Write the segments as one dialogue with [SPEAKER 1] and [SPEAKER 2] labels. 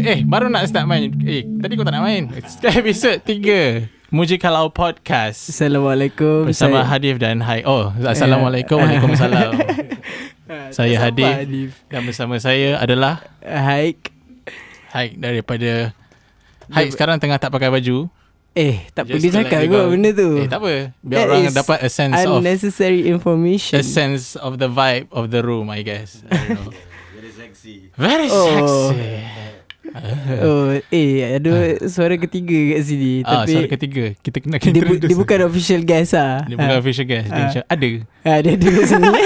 [SPEAKER 1] 003 Eh, baru nak start main. Eh, tadi kau tak nak main. Episod 3 Muji Kalau Podcast.
[SPEAKER 2] Assalamualaikum.
[SPEAKER 1] Bersama
[SPEAKER 2] Saya-
[SPEAKER 1] Hadif dan Hai. Oh, Assalamualaikum. Waalaikumsalam. Saya Hadif.
[SPEAKER 2] Hadif?
[SPEAKER 1] Dan bersama saya adalah
[SPEAKER 2] Haik.
[SPEAKER 1] Hai daripada Hai sekarang tengah tak pakai baju.
[SPEAKER 2] Eh, tak
[SPEAKER 1] Just
[SPEAKER 2] perlu cakap kot benda tu.
[SPEAKER 1] Eh, tak apa. Biar
[SPEAKER 2] That
[SPEAKER 1] orang dapat a sense of
[SPEAKER 2] Unnecessary information.
[SPEAKER 1] A sense of the vibe of the room I guess. I don't know.
[SPEAKER 3] Very sexy.
[SPEAKER 1] Very
[SPEAKER 2] Oh.
[SPEAKER 1] sexy
[SPEAKER 2] Oh, eh, ada suara ketiga kat sini.
[SPEAKER 1] Ah,
[SPEAKER 2] tapi
[SPEAKER 1] suara ketiga Kita kena
[SPEAKER 2] dia, bu- dia bukan official guest ah.
[SPEAKER 1] Dia bukan official guest Dia
[SPEAKER 2] Ah.
[SPEAKER 1] macam ada
[SPEAKER 2] Ah, dia ada kat sini.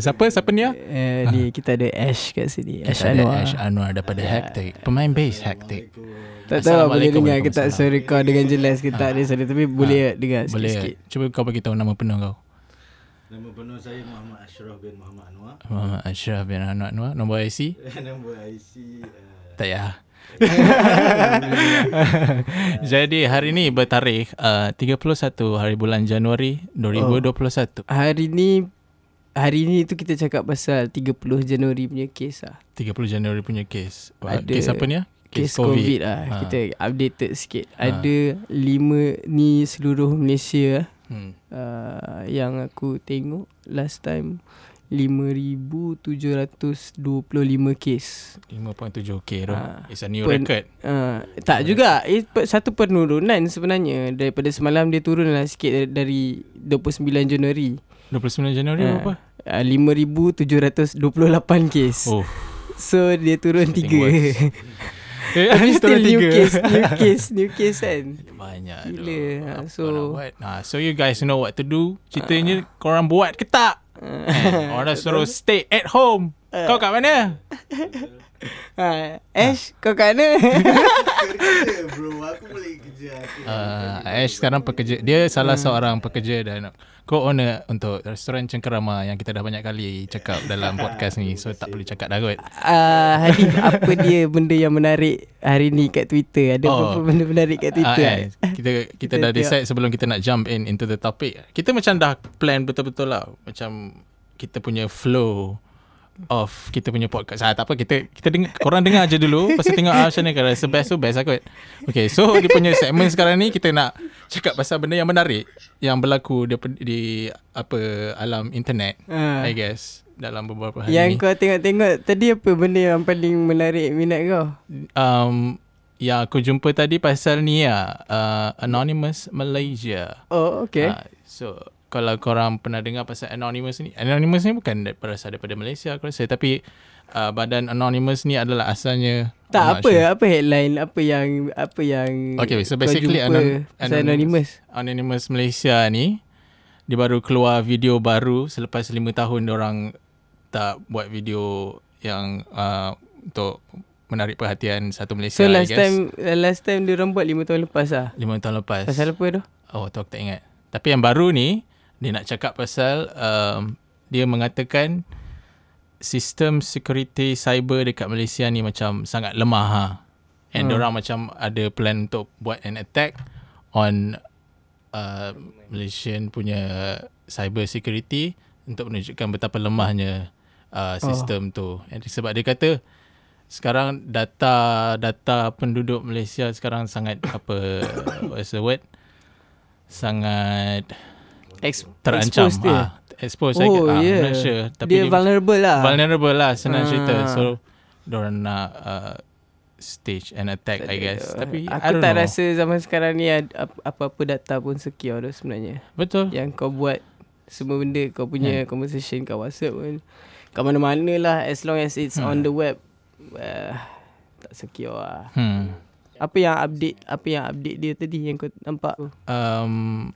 [SPEAKER 1] Siapa? Siapa ni ah?
[SPEAKER 2] Eh, ni kita ada Ash kat sini. Ash
[SPEAKER 1] Kita ada
[SPEAKER 2] Anwar.
[SPEAKER 1] Ash Anwar daripada Hectic Pemain bass Hectic
[SPEAKER 2] Tak tahu lah boleh dengar ke tak suara kau dengan jelas ke tak dia suara tapi boleh dengar
[SPEAKER 1] Boleh
[SPEAKER 2] sikit-sikit.
[SPEAKER 1] Cuba kau bagi tahu nama penuh kau
[SPEAKER 3] Nama penuh saya Muhammad Ashraf bin Muhammad Anwar.
[SPEAKER 1] Muhammad Ashraf bin Anwar Anwar Nombor IC
[SPEAKER 3] Nombor IC uh,
[SPEAKER 1] Tak ya Jadi hari ni bertarikh uh, 31 hari bulan Januari 2021
[SPEAKER 2] Hari ni hari ni tu kita cakap pasal 30 Januari punya kes lah.
[SPEAKER 1] 30 Januari punya kes
[SPEAKER 2] Ada
[SPEAKER 1] Kes apa ni ah?
[SPEAKER 2] Kes COVID, COVID lah.
[SPEAKER 1] Ha.
[SPEAKER 2] Kita updated sikit.
[SPEAKER 1] Ha.
[SPEAKER 2] Ada lima ni seluruh Malaysia
[SPEAKER 1] hmm.
[SPEAKER 2] uh, yang aku tengok last time 5725 kes.
[SPEAKER 1] 5.7k tu
[SPEAKER 2] Ah.
[SPEAKER 1] It's a new
[SPEAKER 2] Pen-
[SPEAKER 1] record
[SPEAKER 2] Uh, tak juga eh, pe- Satu penurunan sebenarnya Daripada semalam dia turun lah sikit dari 29 Januari
[SPEAKER 1] 29 Januari
[SPEAKER 2] Ah.
[SPEAKER 1] apa?
[SPEAKER 2] uh, 5728 kes
[SPEAKER 1] Oh
[SPEAKER 2] So dia turun
[SPEAKER 1] Something
[SPEAKER 2] 3
[SPEAKER 1] worse. Eh,
[SPEAKER 2] Tapi
[SPEAKER 1] ni
[SPEAKER 2] still new
[SPEAKER 1] tiga.
[SPEAKER 2] case New case New case kan
[SPEAKER 1] Banyak
[SPEAKER 2] Gila. Ha,
[SPEAKER 1] Apa
[SPEAKER 2] so-
[SPEAKER 1] nak buat? Ha, so you guys know what to do. Ceritanya korang buat ke tak? Eh, orang suruh stay at home. Kau kat mana?
[SPEAKER 2] ha, Ash kau kat mana?
[SPEAKER 3] Bro Aku boleh kerja aku
[SPEAKER 1] Uh, Ash sekarang pekerja. Dia salah seorang pekerja dan co-owner untuk restoran Cengkerama yang kita dah banyak kali cakap dalam podcast ni. So tak perlu cakap dah kot.
[SPEAKER 2] uh, Hadif apa dia benda yang menarik hari ni kat Twitter Ada
[SPEAKER 1] Oh.
[SPEAKER 2] apa-apa benda menarik kat Twitter
[SPEAKER 1] Ah, eh, kita kita
[SPEAKER 2] Kita
[SPEAKER 1] dah
[SPEAKER 2] tengok.
[SPEAKER 1] decide sebelum kita nak jump in into the topic. Kita macam dah plan betul-betul lah. Macam kita punya flow of kita punya podcast. Ah, tak apa kita kita dengar korang dengar aja dulu pasal tengok ah, macam ni kalau rasa best tu best lah kot. Okay, so dia punya segmen sekarang ni kita nak cakap pasal benda yang menarik yang berlaku di, di apa alam internet
[SPEAKER 2] Ah.
[SPEAKER 1] I guess dalam beberapa hari
[SPEAKER 2] Yang
[SPEAKER 1] ni.
[SPEAKER 2] kau tengok-tengok Tadi apa benda yang paling menarik minat kau?
[SPEAKER 1] Um, yang aku jumpa tadi pasal ni lah, uh, Anonymous Malaysia.
[SPEAKER 2] Oh okay
[SPEAKER 1] Ah, so kalau korang pernah dengar pasal Anonymous ni, Anonymous ni bukan berasal daripada Malaysia aku rasa tapi uh, badan Anonymous ni adalah asalnya
[SPEAKER 2] Tak apa
[SPEAKER 1] sure.
[SPEAKER 2] apa headline apa yang apa yang
[SPEAKER 1] Okay, so basically anon-
[SPEAKER 2] pasal anonymous.
[SPEAKER 1] Anonymous Malaysia ni dia baru keluar video baru selepas 5 tahun orang tak buat video yang uh, untuk menarik perhatian satu Malaysia
[SPEAKER 2] So
[SPEAKER 1] I
[SPEAKER 2] last
[SPEAKER 1] guess.
[SPEAKER 2] time last time dia orang buat 5 tahun lepas lah.
[SPEAKER 1] 5 tahun lepas.
[SPEAKER 2] Pasal apa tu?
[SPEAKER 1] Oh tu aku tak ingat Tapi yang baru ni Dia nak cakap pasal um, Dia mengatakan Sistem security cyber dekat Malaysia ni macam sangat lemah ha. And
[SPEAKER 2] Hmm.
[SPEAKER 1] orang macam ada plan untuk buat an attack On uh, Malaysian punya cyber security Untuk menunjukkan betapa lemahnya uh, sistem oh. tu And sebab dia kata sekarang data data penduduk Malaysia sekarang sangat apa what's the word sangat
[SPEAKER 2] Ex-
[SPEAKER 1] terancam
[SPEAKER 2] expose dia.
[SPEAKER 1] ah expose
[SPEAKER 2] Oh,
[SPEAKER 1] ah,
[SPEAKER 2] yeah.
[SPEAKER 1] I'm not sure tapi
[SPEAKER 2] dia, vulnerable lah.
[SPEAKER 1] vulnerable lah senang
[SPEAKER 2] Ah.
[SPEAKER 1] cerita so diorang nak uh, stage an attack I guess tapi I
[SPEAKER 2] aku tak
[SPEAKER 1] know
[SPEAKER 2] rasa zaman sekarang ni apa-apa data pun secure tu sebenarnya.
[SPEAKER 1] betul
[SPEAKER 2] Yang kau buat semua benda kau punya conversation kat WhatsApp pun kat mana-mana lah as long as it's on the web uh, tak secure lah.
[SPEAKER 1] hmm
[SPEAKER 2] Apa yang update apa yang update dia tadi yang kau nampak tu?
[SPEAKER 1] um,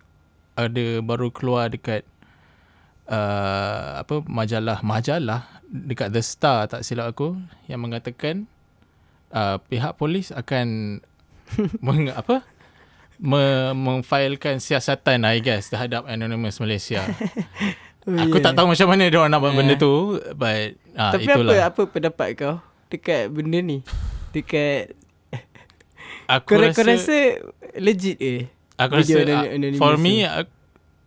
[SPEAKER 1] ada baru keluar dekat uh, apa majalah majalah dekat The Star tak silap aku yang mengatakan uh, pihak polis akan meng, apa me, memfailkan siasatan I guess terhadap Anonymous Malaysia. aku tak tahu macam mana dia orang nak buat benda tu but uh,
[SPEAKER 2] Tapi
[SPEAKER 1] itulah.
[SPEAKER 2] apa apa pendapat kau dekat benda ni? Dekat
[SPEAKER 1] aku
[SPEAKER 2] kau,
[SPEAKER 1] rasa,
[SPEAKER 2] kau rasa legit eh?
[SPEAKER 1] Aku rasa uh, for me uh,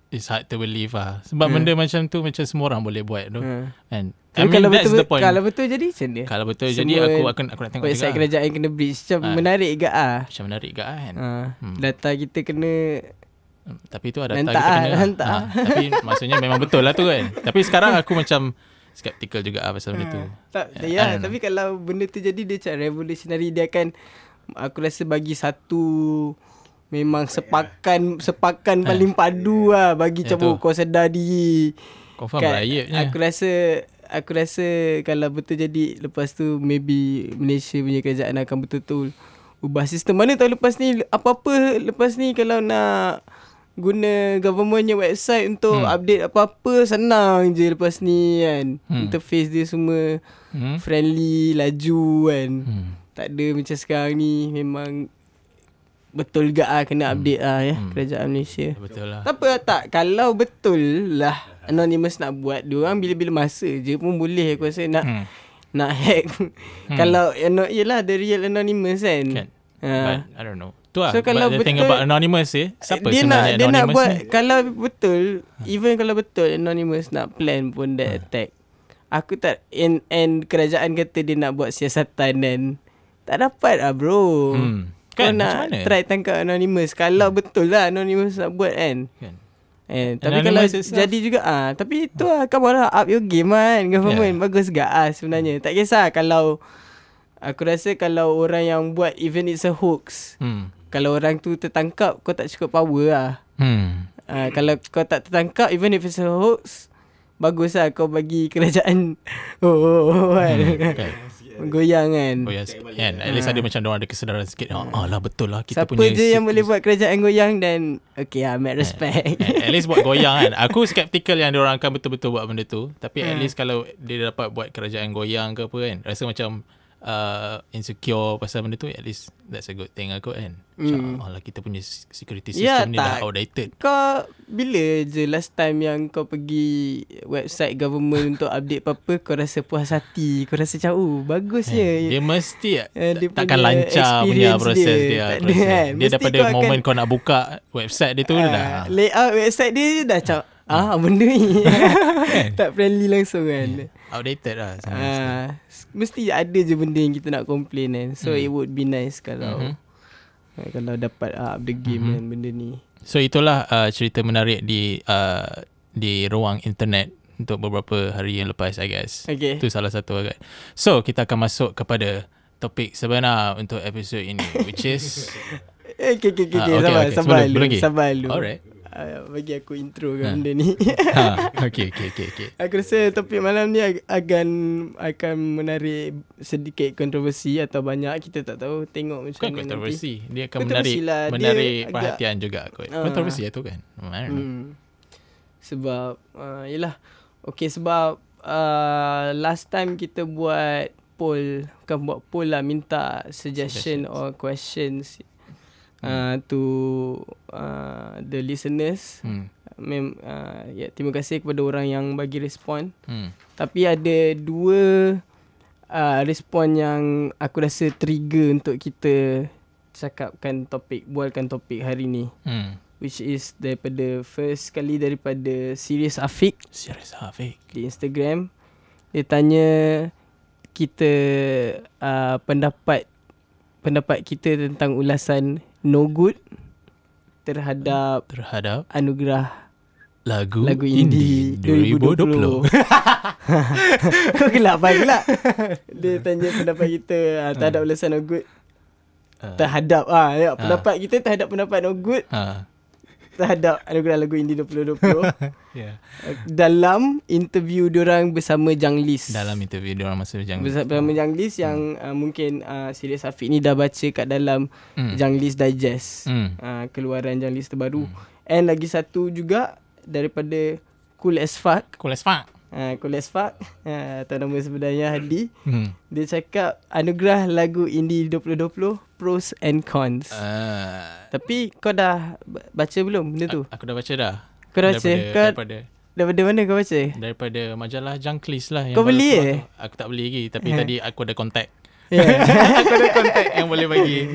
[SPEAKER 1] it's hard to believe lah. Sebab
[SPEAKER 2] Hmm.
[SPEAKER 1] benda macam tu macam semua orang boleh buat tu.
[SPEAKER 2] Ha.
[SPEAKER 1] And I mean
[SPEAKER 2] kalau
[SPEAKER 1] that's
[SPEAKER 2] betul
[SPEAKER 1] the point.
[SPEAKER 2] kalau betul jadi macam mana?
[SPEAKER 1] Kalau betul
[SPEAKER 2] Semua
[SPEAKER 1] jadi aku akan aku nak tengok
[SPEAKER 2] Website kerajaan kena breach macam
[SPEAKER 1] Ah.
[SPEAKER 2] menarik gak ah.
[SPEAKER 1] Macam menarik ke kan.
[SPEAKER 2] Ha.
[SPEAKER 1] Hmm.
[SPEAKER 2] Data kita kena
[SPEAKER 1] Hmm, Tapi tu ada
[SPEAKER 2] Hantar
[SPEAKER 1] kita
[SPEAKER 2] ah,
[SPEAKER 1] kena.
[SPEAKER 2] hantar
[SPEAKER 1] Ha, tapi maksudnya memang betul lah tu kan. Tapi sekarang aku macam skeptical juga ah pasal benda tu.
[SPEAKER 2] tak
[SPEAKER 1] I
[SPEAKER 2] ya
[SPEAKER 1] know.
[SPEAKER 2] tapi kalau benda tu jadi dia macam revolutionary dia akan aku rasa bagi satu memang sepakan sepakan paling padu lah bagi
[SPEAKER 1] Ya,
[SPEAKER 2] oh, kau sedar diri.
[SPEAKER 1] Confirm
[SPEAKER 2] Kan,
[SPEAKER 1] riotnya.
[SPEAKER 2] Aku rasa aku rasa kalau betul jadi lepas tu maybe Malaysia punya kerajaan akan betul-betul ubah sistem. Mana tahu lepas ni apa-apa lepas ni kalau nak guna governmentnya website untuk
[SPEAKER 1] Hmm.
[SPEAKER 2] update apa-apa senang je lepas ni kan.
[SPEAKER 1] Hmm.
[SPEAKER 2] Interface dia semua
[SPEAKER 1] Hmm.
[SPEAKER 2] friendly, laju kan. Hmm. Tak ada macam sekarang ni memang betul juga ah kena update ah ya
[SPEAKER 1] Hmm.
[SPEAKER 2] kerajaan Malaysia.
[SPEAKER 1] Betul lah.
[SPEAKER 2] Tak apa tak Kalau betul lah Anonymous nak buat Diorang bila-bila masa je pun boleh Aku rasa nak
[SPEAKER 1] Hmm.
[SPEAKER 2] Nak hack Kalau ano, Yelah the real Anonymous kan,
[SPEAKER 1] Kan.
[SPEAKER 2] ha.
[SPEAKER 1] But I don't know. Tu lah.
[SPEAKER 2] So, kalau
[SPEAKER 1] But the thing
[SPEAKER 2] betul-
[SPEAKER 1] about anonymous eh. Siapa
[SPEAKER 2] dia
[SPEAKER 1] sebenarnya
[SPEAKER 2] nak, Dia nak buat
[SPEAKER 1] ni? Hmm.
[SPEAKER 2] Kalau betul Even kalau betul Anonymous nak plan pun That attack Aku tak and, and kerajaan kata Dia nak buat siasatan dan Tak dapat lah bro
[SPEAKER 1] Hmm.
[SPEAKER 2] Kau
[SPEAKER 1] Kan,
[SPEAKER 2] nak
[SPEAKER 1] macam mana?
[SPEAKER 2] try tangkap Anonymous Kalau betul lah Anonymous nak buat kan
[SPEAKER 1] Kan.
[SPEAKER 2] Eh, tapi kalau
[SPEAKER 1] Anonymous itself.
[SPEAKER 2] jadi juga ah, tapi tu ah on lah up your game kan government
[SPEAKER 1] Yeah.
[SPEAKER 2] yeah. bagus gak ah sebenarnya. Tak kisah kalau aku rasa kalau orang yang buat even it's a hoax,
[SPEAKER 1] Hmm.
[SPEAKER 2] kalau orang tu tertangkap kau tak cukup power lah.
[SPEAKER 1] Hmm.
[SPEAKER 2] Ah, kalau kau tak tertangkap even if it's a hoax, bagus lah kau bagi kerajaan oh, oh, oh kan.
[SPEAKER 1] Hmm. Kan.
[SPEAKER 2] Goyang kan.
[SPEAKER 1] Oh yes. Kan. At least ada macam orang ada kesedaran sikit. Ah, ah lah betul lah. Kita
[SPEAKER 2] Siapa
[SPEAKER 1] punya
[SPEAKER 2] je yang boleh buat kerajaan goyang dan okay lah, make respect.
[SPEAKER 1] Eh, at least buat goyang kan. Aku skeptical yang orang akan betul-betul buat benda tu. Tapi at
[SPEAKER 2] Hmm.
[SPEAKER 1] least kalau dia dapat buat kerajaan goyang ke apa kan. Rasa macam uh, insecure pasal benda tu. At least that's a good thing aku kan. Macam
[SPEAKER 2] Hmm.
[SPEAKER 1] alah kita punya security
[SPEAKER 2] Ya,
[SPEAKER 1] system ni dah
[SPEAKER 2] tak.
[SPEAKER 1] outdated.
[SPEAKER 2] Kau bila je last time yang kau pergi website government untuk update apa-apa kau rasa puas hati, kau rasa macam oh bagusnya.
[SPEAKER 1] Eh, Dia mesti
[SPEAKER 2] Eh, dia
[SPEAKER 1] takkan lancar punya proses
[SPEAKER 2] dia.
[SPEAKER 1] dia.
[SPEAKER 2] Tak ada
[SPEAKER 1] proses.
[SPEAKER 2] kan?
[SPEAKER 1] Dia
[SPEAKER 2] Mesti
[SPEAKER 1] daripada
[SPEAKER 2] kau akan-
[SPEAKER 1] moment kau nak buka website dia tu
[SPEAKER 2] Ah,
[SPEAKER 1] dah.
[SPEAKER 2] layout website dia dah macam ah benda ni. tak friendly langsung kan.
[SPEAKER 1] Outdated lah. sama
[SPEAKER 2] Ah, mesti ada je benda yang kita nak complain kan. So
[SPEAKER 1] Hmm.
[SPEAKER 2] it would be nice kalau
[SPEAKER 1] Mhm.
[SPEAKER 2] uh, kalau dapat uh, up the game
[SPEAKER 1] Mhm.
[SPEAKER 2] kan benda ni.
[SPEAKER 1] So itulah uh, cerita menarik di uh, di ruang internet untuk beberapa hari yang lepas I guess.
[SPEAKER 2] Okay.
[SPEAKER 1] Itu salah satu agak. So kita akan masuk kepada topik sebenar untuk episod ini which is
[SPEAKER 2] Eh, okay, okay, okay,
[SPEAKER 1] Ah,
[SPEAKER 2] okay,
[SPEAKER 1] okay,
[SPEAKER 2] sabar,
[SPEAKER 1] okay.
[SPEAKER 2] sabar
[SPEAKER 1] Sebelum-
[SPEAKER 2] dulu, sabar dulu.
[SPEAKER 1] Alright.
[SPEAKER 2] Uh, bagi aku intro kan
[SPEAKER 1] Ha.
[SPEAKER 2] benda ni.
[SPEAKER 1] ha, okay, okay, okay, okay.
[SPEAKER 2] Aku rasa topik malam ni akan akan menarik sedikit kontroversi atau banyak kita tak tahu tengok macam
[SPEAKER 1] Bukan
[SPEAKER 2] mana
[SPEAKER 1] kontroversi. Dia akan menarik
[SPEAKER 2] lah. Dia
[SPEAKER 1] menarik
[SPEAKER 2] agak-
[SPEAKER 1] perhatian juga kot.
[SPEAKER 2] Ah.
[SPEAKER 1] Kontroversi itu kan.
[SPEAKER 2] Nanti.
[SPEAKER 1] know.
[SPEAKER 2] Hmm. Sebab uh, yelah Okay sebab uh, last time kita buat poll bukan buat poll lah minta suggestion or questions uh, to uh, the listeners.
[SPEAKER 1] Hmm.
[SPEAKER 2] Mem uh, ya terima kasih kepada orang yang bagi respon.
[SPEAKER 1] Hmm.
[SPEAKER 2] Tapi ada dua uh, respon yang aku rasa trigger untuk kita cakapkan topik, bualkan topik hari ni.
[SPEAKER 1] Hmm.
[SPEAKER 2] Which is daripada first kali daripada Sirius Afiq
[SPEAKER 1] Serius Hafiq.
[SPEAKER 2] di Instagram. Dia tanya kita uh, pendapat pendapat kita tentang ulasan no good terhadap
[SPEAKER 1] Terhadap
[SPEAKER 2] anugerah
[SPEAKER 1] lagu,
[SPEAKER 2] lagu indie 2020. Kau gelap apa gelap? Dia tanya pendapat kita uh, terhadap ulasan no good.
[SPEAKER 1] Ah.
[SPEAKER 2] Terhadap ah ya, pendapat kita terhadap pendapat no good
[SPEAKER 1] ha.
[SPEAKER 2] Terhadap anugerah lagu indie 2020
[SPEAKER 1] Yeah.
[SPEAKER 2] dalam interview diorang bersama Jang Lis.
[SPEAKER 1] Dalam interview dia orang masa jangan
[SPEAKER 2] bersama Jang Lis yang uh, mungkin uh, Sirius Afiq ni dah baca kat dalam
[SPEAKER 1] Hmm.
[SPEAKER 2] Jang Lis Digest.
[SPEAKER 1] Hmm.
[SPEAKER 2] Uh, keluaran Jang Lis terbaru. And lagi satu juga daripada Cool as Fuck.
[SPEAKER 1] Cool as fuck.
[SPEAKER 2] Uh, cool as Fuck. Uh, atau nama sebenarnya Hadi.
[SPEAKER 1] Hmm.
[SPEAKER 2] Dia cakap anugerah lagu indie 2020 pros and cons. Uh. Tapi kau dah ba- baca belum benda tu?
[SPEAKER 1] aku dah baca dah.
[SPEAKER 2] Kau dah baca?
[SPEAKER 1] Daripada,
[SPEAKER 2] Kau
[SPEAKER 1] daripada
[SPEAKER 2] daripada mana kau baca?
[SPEAKER 1] daripada majalah Junklis lah yang
[SPEAKER 2] Kau beli eh?
[SPEAKER 1] tu. Aku tak beli lagi tapi
[SPEAKER 2] Eh.
[SPEAKER 1] tadi aku ada kontak.
[SPEAKER 2] Yeah.
[SPEAKER 1] aku ada kontak yang boleh bagi.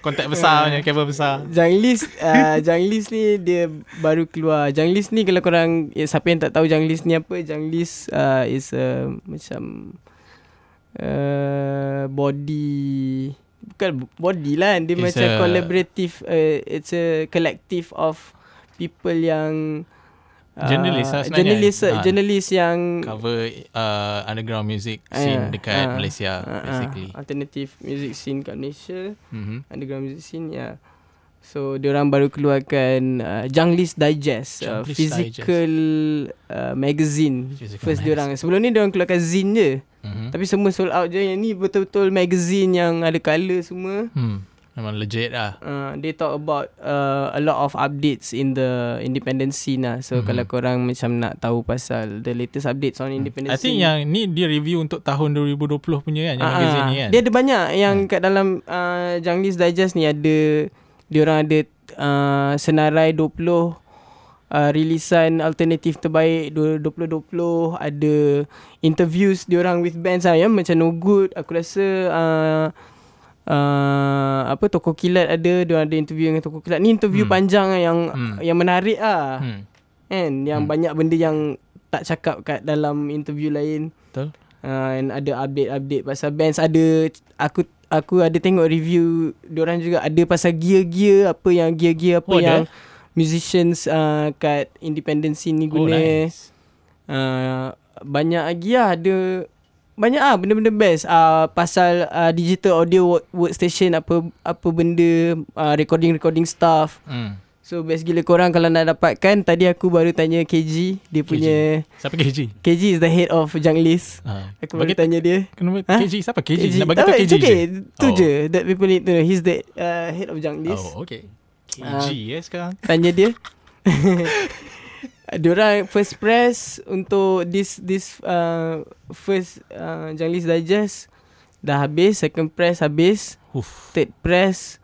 [SPEAKER 1] Kontak besar punya kabel besar.
[SPEAKER 2] Jang Lis uh, Jang Lis ni dia baru keluar. Jang Lis ni kalau korang eh, siapa yang tak tahu Jang Lis ni apa? Jang Lis uh, is a macam uh, body bukan body lah dia
[SPEAKER 1] It's
[SPEAKER 2] macam
[SPEAKER 1] a-
[SPEAKER 2] collaborative uh, it's a collective of people yang uh,
[SPEAKER 1] Journalist lah sebenarnya.
[SPEAKER 2] journalist
[SPEAKER 1] Ah.
[SPEAKER 2] journalist yang
[SPEAKER 1] Cover uh, underground music
[SPEAKER 2] Ah,
[SPEAKER 1] scene dekat
[SPEAKER 2] ah,
[SPEAKER 1] Malaysia
[SPEAKER 2] ah,
[SPEAKER 1] basically.
[SPEAKER 2] alternative music scene kat Malaysia
[SPEAKER 1] Mhm.
[SPEAKER 2] underground music scene ya. Yeah. So diorang baru keluarkan uh, Junglist Digest, uh, physical uh, magazine.
[SPEAKER 1] Physical
[SPEAKER 2] First diorang. Sebelum ni diorang keluarkan zine je.
[SPEAKER 1] Mhm.
[SPEAKER 2] Tapi semua sold out je. Yang ni betul-betul magazine yang ada colour semua.
[SPEAKER 1] Hmm. Memang legit lah.
[SPEAKER 2] Uh, they talk about uh, a lot of updates in the independent scene lah. So
[SPEAKER 1] Mhm.
[SPEAKER 2] kalau korang macam nak tahu pasal the latest updates on independent
[SPEAKER 1] I think
[SPEAKER 2] scene.
[SPEAKER 1] yang ni dia review untuk tahun 2020 punya kan yang
[SPEAKER 2] Ah,
[SPEAKER 1] magazine
[SPEAKER 2] ah.
[SPEAKER 1] ni kan.
[SPEAKER 2] Dia ada banyak yang kat dalam uh, Junglist Digest ni ada diorang ada uh, senarai 20 uh, rilisan alternatif terbaik du- 2020 ada interviews diorang with bands lah ya macam No Good aku rasa uh, uh, apa Toko Kilat ada diorang ada interview dengan Toko Kilat ni interview
[SPEAKER 1] Hmm.
[SPEAKER 2] panjang lah yang
[SPEAKER 1] Hmm.
[SPEAKER 2] yang menarik ah
[SPEAKER 1] Hmm.
[SPEAKER 2] kan yang
[SPEAKER 1] Hmm.
[SPEAKER 2] banyak benda yang tak cakap kat dalam interview lain
[SPEAKER 1] Betul.
[SPEAKER 2] uh, and ada update-update pasal bands ada aku aku ada tengok review diorang juga ada pasal gear-gear apa yang gear-gear apa
[SPEAKER 1] Oh, ada?
[SPEAKER 2] yang musicians uh, kat independent scene ni
[SPEAKER 1] Oh
[SPEAKER 2] guna
[SPEAKER 1] nice.
[SPEAKER 2] uh, banyak lagi lah ada banyak ah benda-benda best uh, pasal uh, digital audio work, workstation apa apa benda uh, recording recording stuff
[SPEAKER 1] Hmm.
[SPEAKER 2] so best gila korang kalau nak dapatkan tadi aku baru tanya KG dia punya
[SPEAKER 1] Siapa KG?
[SPEAKER 2] KG is the head of Junglist
[SPEAKER 1] Ha.
[SPEAKER 2] aku baru tanya dia
[SPEAKER 1] Kenapa
[SPEAKER 2] Ha?
[SPEAKER 1] KG? Siapa KG? Nak bagi tahu KG
[SPEAKER 2] okay.
[SPEAKER 1] je?
[SPEAKER 2] Tu
[SPEAKER 1] Oh.
[SPEAKER 2] je that people need to know. He's the uh, head of Junglist.
[SPEAKER 1] Oh, okay. KG eh sekarang.
[SPEAKER 2] Tanya dia. Diorang first press untuk this this uh, first uh, Junglist Digest dah habis, second press habis,
[SPEAKER 1] Uf.
[SPEAKER 2] third press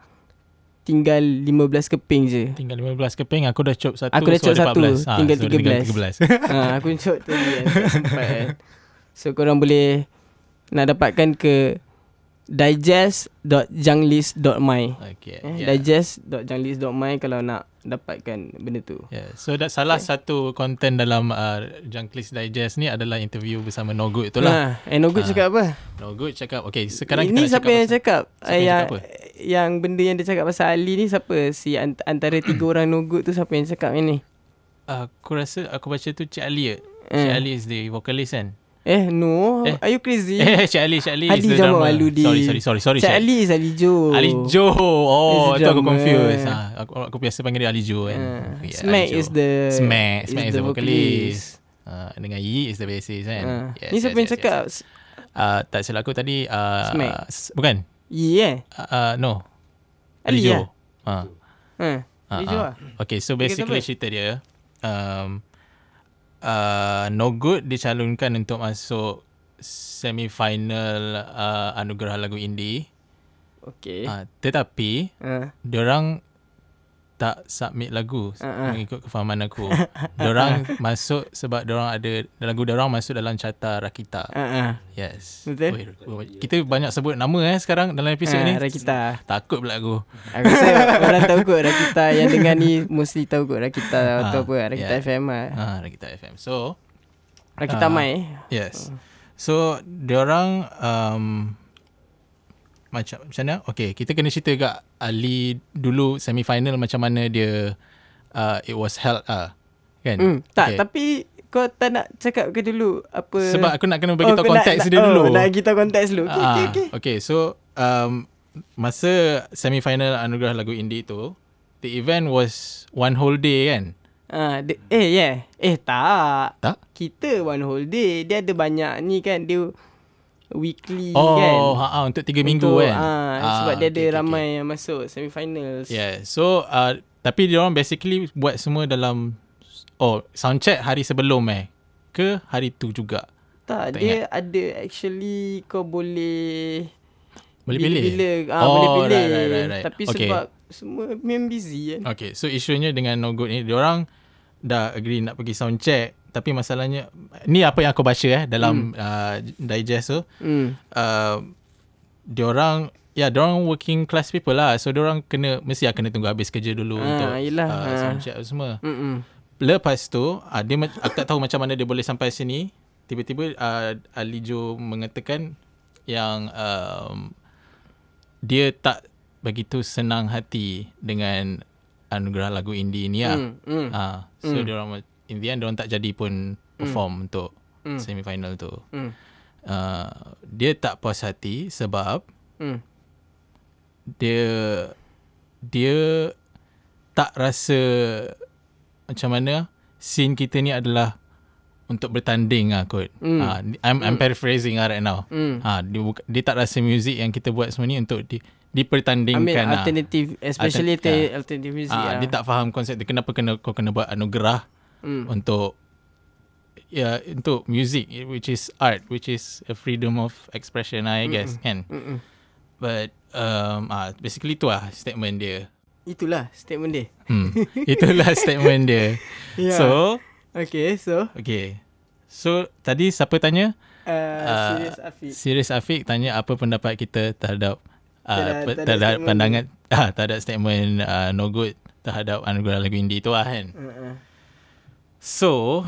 [SPEAKER 2] tinggal 15 keping je.
[SPEAKER 1] Tinggal 15 keping Aku dah cop satu
[SPEAKER 2] Aku dah cop satu,
[SPEAKER 1] 14. Ah,
[SPEAKER 2] tinggal
[SPEAKER 1] so ada
[SPEAKER 2] 13.
[SPEAKER 1] 13.
[SPEAKER 2] ha, aku tadi kan, tak sempat kan. So korang boleh nak dapatkan ke digest.junglist.my
[SPEAKER 1] okay.
[SPEAKER 2] eh,
[SPEAKER 1] yeah.
[SPEAKER 2] digest.junglist.my kalau nak dapatkan benda tu.
[SPEAKER 1] Yeah. So that salah satu konten dalam uh, Junklist Digest ni adalah interview bersama No Good tu lah.
[SPEAKER 2] Ha, eh no good
[SPEAKER 1] Ah.
[SPEAKER 2] cakap apa?
[SPEAKER 1] No Good cakap, okay sekarang
[SPEAKER 2] Ini
[SPEAKER 1] kita nak
[SPEAKER 2] siapa yang
[SPEAKER 1] pasal-
[SPEAKER 2] cakap?
[SPEAKER 1] siapa yang
[SPEAKER 2] yang,
[SPEAKER 1] cakap
[SPEAKER 2] yang benda yang dia cakap pasal Ali ni siapa? Si ant- antara tiga orang no good tu siapa yang cakap ni?
[SPEAKER 1] Aku rasa aku baca tu Cik Ali.
[SPEAKER 2] Eh.
[SPEAKER 1] Cik Ali is the vocalist kan?
[SPEAKER 2] Eh no,
[SPEAKER 1] Eh.
[SPEAKER 2] are you crazy?
[SPEAKER 1] Eh, Cik Ali, Cik Ali
[SPEAKER 2] Hadi
[SPEAKER 1] is drummer.
[SPEAKER 2] malu di.
[SPEAKER 1] Sorry, sorry, sorry, sorry.
[SPEAKER 2] Cik Ali is Ali Jo.
[SPEAKER 1] Ali Jo. Oh,
[SPEAKER 2] He's the
[SPEAKER 1] tu aku confused. Ha, aku, aku biasa panggil dia Ali Jo kan.
[SPEAKER 2] Uh,
[SPEAKER 1] Okay,
[SPEAKER 2] Smack
[SPEAKER 1] Ali Jo.
[SPEAKER 2] is the
[SPEAKER 1] Smack, Smack is, the vocalist. Uh, dengan Yi is the bassist kan.
[SPEAKER 2] Uh, ni siapa yang cakap?
[SPEAKER 1] Uh, tak silap aku tadi uh,
[SPEAKER 2] Smack.
[SPEAKER 1] s- bukan.
[SPEAKER 2] Yeah.
[SPEAKER 1] Uh, uh, no.
[SPEAKER 2] Ali
[SPEAKER 1] Jo. Uh,
[SPEAKER 2] Ha.
[SPEAKER 1] uh,
[SPEAKER 2] Ali Jo
[SPEAKER 1] uh.
[SPEAKER 2] lah.
[SPEAKER 1] Okay, so basically cerita dia um, uh, No Good dicalonkan untuk masuk semi-final uh, anugerah lagu indie.
[SPEAKER 2] Okay.
[SPEAKER 1] Uh, tetapi
[SPEAKER 2] Ha.
[SPEAKER 1] Diorang tak submit lagu
[SPEAKER 2] Ah, ah.
[SPEAKER 1] mengikut kefahaman aku. Diorang masuk sebab diorang ada lagu diorang masuk dalam carta Rakita.
[SPEAKER 2] Ha.
[SPEAKER 1] Yes.
[SPEAKER 2] Betul.
[SPEAKER 1] Oi, kita banyak sebut nama eh sekarang dalam episod
[SPEAKER 2] Ha,
[SPEAKER 1] ni.
[SPEAKER 2] Rakita.
[SPEAKER 1] Takut pula aku.
[SPEAKER 2] Aku rasa orang tahu kot Rakita yang dengar ni mostly tahu kot Rakita atau
[SPEAKER 1] Ah,
[SPEAKER 2] apa Rakita
[SPEAKER 1] yeah.
[SPEAKER 2] FM lah.
[SPEAKER 1] Ha, Rakita FM. So,
[SPEAKER 2] Rakita
[SPEAKER 1] Ah.
[SPEAKER 2] Mai.
[SPEAKER 1] yes. So diorang um, macam macam mana? Okay, kita kena cerita kat Ali dulu semi final macam mana dia uh, it was held ah. Kan?
[SPEAKER 2] Hmm, tak,
[SPEAKER 1] okay.
[SPEAKER 2] tapi kau tak nak cakap ke dulu apa
[SPEAKER 1] Sebab aku nak kena bagi tahu
[SPEAKER 2] kau nak-
[SPEAKER 1] konteks
[SPEAKER 2] nak-
[SPEAKER 1] dia dulu.
[SPEAKER 2] Oh, nak bagi tahu konteks dulu. Okay,
[SPEAKER 1] Ah,
[SPEAKER 2] okay, okay.
[SPEAKER 1] okay, so um, masa semi final anugerah lagu indie tu, the event was one whole day kan?
[SPEAKER 2] Ah, de- eh yeah. Eh tak.
[SPEAKER 1] Tak?
[SPEAKER 2] Kita one whole day. Dia ada banyak ni kan. Dia weekly kan.
[SPEAKER 1] Oh, ha, ha, untuk tiga minggu
[SPEAKER 2] Untuk,
[SPEAKER 1] kan?
[SPEAKER 2] Ah,
[SPEAKER 1] Ah,
[SPEAKER 2] sebab dia ada
[SPEAKER 1] okay, okay,
[SPEAKER 2] ramai yang masuk semi-finals.
[SPEAKER 1] Yeah. So uh, tapi dia orang basically buat semua dalam oh soundcheck hari sebelum eh ke hari tu juga.
[SPEAKER 2] Tak,
[SPEAKER 1] Tak
[SPEAKER 2] dia ada actually kau boleh
[SPEAKER 1] Boleh pilih.
[SPEAKER 2] bila, ah,
[SPEAKER 1] Oh,
[SPEAKER 2] boleh pilih.
[SPEAKER 1] right, right, right, right.
[SPEAKER 2] Tapi
[SPEAKER 1] Okay.
[SPEAKER 2] sebab semua memang busy kan.
[SPEAKER 1] Okay, so isunya dengan No Good ni, dia orang dah agree nak pergi sound check. Tapi masalahnya, ni apa yang aku baca eh dalam hmm. uh, digest tu.
[SPEAKER 2] Hmm.
[SPEAKER 1] Uh, dia orang, ya, dia orang working class people lah. So, dia orang kena, mesti lah kena tunggu habis kerja dulu
[SPEAKER 2] Ah,
[SPEAKER 1] untuk
[SPEAKER 2] yelah,
[SPEAKER 1] uh,
[SPEAKER 2] ah.
[SPEAKER 1] sound check semua.
[SPEAKER 2] Mm-mm.
[SPEAKER 1] Lepas tu, uh, dia, aku tak tahu macam mana dia boleh sampai sini. Tiba-tiba uh, Ali Jo mengatakan yang um, dia tak begitu senang hati dengan anugerah lagu indie ni lah.
[SPEAKER 2] Hmm, hmm.
[SPEAKER 1] Ah, so dia orang in the end dia orang tak jadi pun perform untuk
[SPEAKER 2] Hmm.
[SPEAKER 1] semi final tu.
[SPEAKER 2] Hmm.
[SPEAKER 1] Uh, dia tak puas hati sebab
[SPEAKER 2] Hmm.
[SPEAKER 1] dia dia tak rasa macam mana scene kita ni adalah untuk bertanding lah kot.
[SPEAKER 2] Hmm.
[SPEAKER 1] Ah, I'm, I'm paraphrasing lah right now.
[SPEAKER 2] Hmm.
[SPEAKER 1] Ah, dia, buka- dia tak rasa music yang kita buat semua ni untuk di,
[SPEAKER 2] I mean
[SPEAKER 1] dipertandingkan lah.
[SPEAKER 2] alternative especially
[SPEAKER 1] Altern-
[SPEAKER 2] Alter,
[SPEAKER 1] ah.
[SPEAKER 2] alternative music
[SPEAKER 1] Ah,
[SPEAKER 2] lah.
[SPEAKER 1] dia tak faham konsep dia kenapa kena kau kena buat anugerah
[SPEAKER 2] Hmm.
[SPEAKER 1] untuk ya untuk music which is art which is a freedom of expression I guess kan
[SPEAKER 2] Mm-mm.
[SPEAKER 1] but um ah basically tu lah statement dia
[SPEAKER 2] Itulah statement dia.
[SPEAKER 1] hmm itulah statement dia
[SPEAKER 2] Yeah.
[SPEAKER 1] so
[SPEAKER 2] Okay, so
[SPEAKER 1] okay so tadi siapa tanya
[SPEAKER 2] uh,
[SPEAKER 1] Ah,
[SPEAKER 2] serious Afiq.
[SPEAKER 1] Sirius Afiq tanya apa pendapat kita terhadap uh, pe-
[SPEAKER 2] terhadap
[SPEAKER 1] terhadap
[SPEAKER 2] statement
[SPEAKER 1] pandangan ah terhadap statement uh, no good terhadap anugerah lagu indie tu lah kan
[SPEAKER 2] Uh-uh.
[SPEAKER 1] So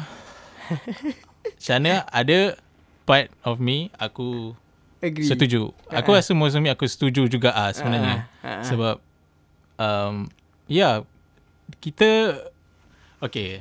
[SPEAKER 1] Shana ada part of me aku
[SPEAKER 2] Agree.
[SPEAKER 1] setuju. Aku rasa most of me aku setuju juga ah sebenarnya.
[SPEAKER 2] Ah, ah.
[SPEAKER 1] Sebab um ya yeah, kita okay.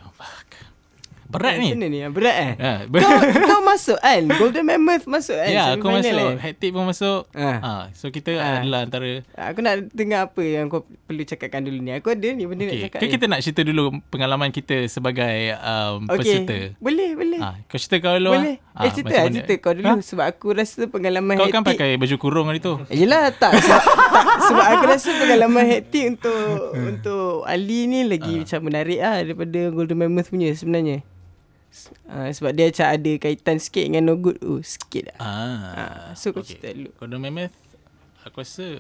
[SPEAKER 1] Berat ni.
[SPEAKER 2] Macam mana ni? Berat eh?
[SPEAKER 1] Ha,
[SPEAKER 2] kau, kau masuk kan? Golden Mammoth masuk kan?
[SPEAKER 1] ya, aku
[SPEAKER 2] semi-final
[SPEAKER 1] masuk.
[SPEAKER 2] eh?
[SPEAKER 1] Hectic pun masuk.
[SPEAKER 2] Ah.
[SPEAKER 1] Ha, so kita
[SPEAKER 2] Ah.
[SPEAKER 1] adalah antara
[SPEAKER 2] Aku nak dengar apa yang kau perlu cakapkan dulu ni. Aku ada ni benda nak
[SPEAKER 1] Okay.
[SPEAKER 2] cakap
[SPEAKER 1] Ke
[SPEAKER 2] ni.
[SPEAKER 1] kita nak cerita dulu pengalaman kita sebagai um, peserta.
[SPEAKER 2] Boleh, boleh.
[SPEAKER 1] Ha, kau cerita kau dulu.
[SPEAKER 2] boleh.
[SPEAKER 1] ah.
[SPEAKER 2] eh, cerita
[SPEAKER 1] macam
[SPEAKER 2] lah,
[SPEAKER 1] mana?
[SPEAKER 2] cerita kau dulu. Sebab aku rasa pengalaman
[SPEAKER 1] Kau kan pakai baju kurung hari tu.
[SPEAKER 2] Yelah tak sebab, tak sebab aku rasa pengalaman hektik untuk untuk Ali ni lagi macam menarik lah daripada Golden Mammoth punya sebenarnya. Uh, sebab dia macam ada kaitan sikit dengan no good tu. Sikit lah.
[SPEAKER 1] Ah,
[SPEAKER 2] so kau cerita dulu.
[SPEAKER 1] Golden Mammoth, aku rasa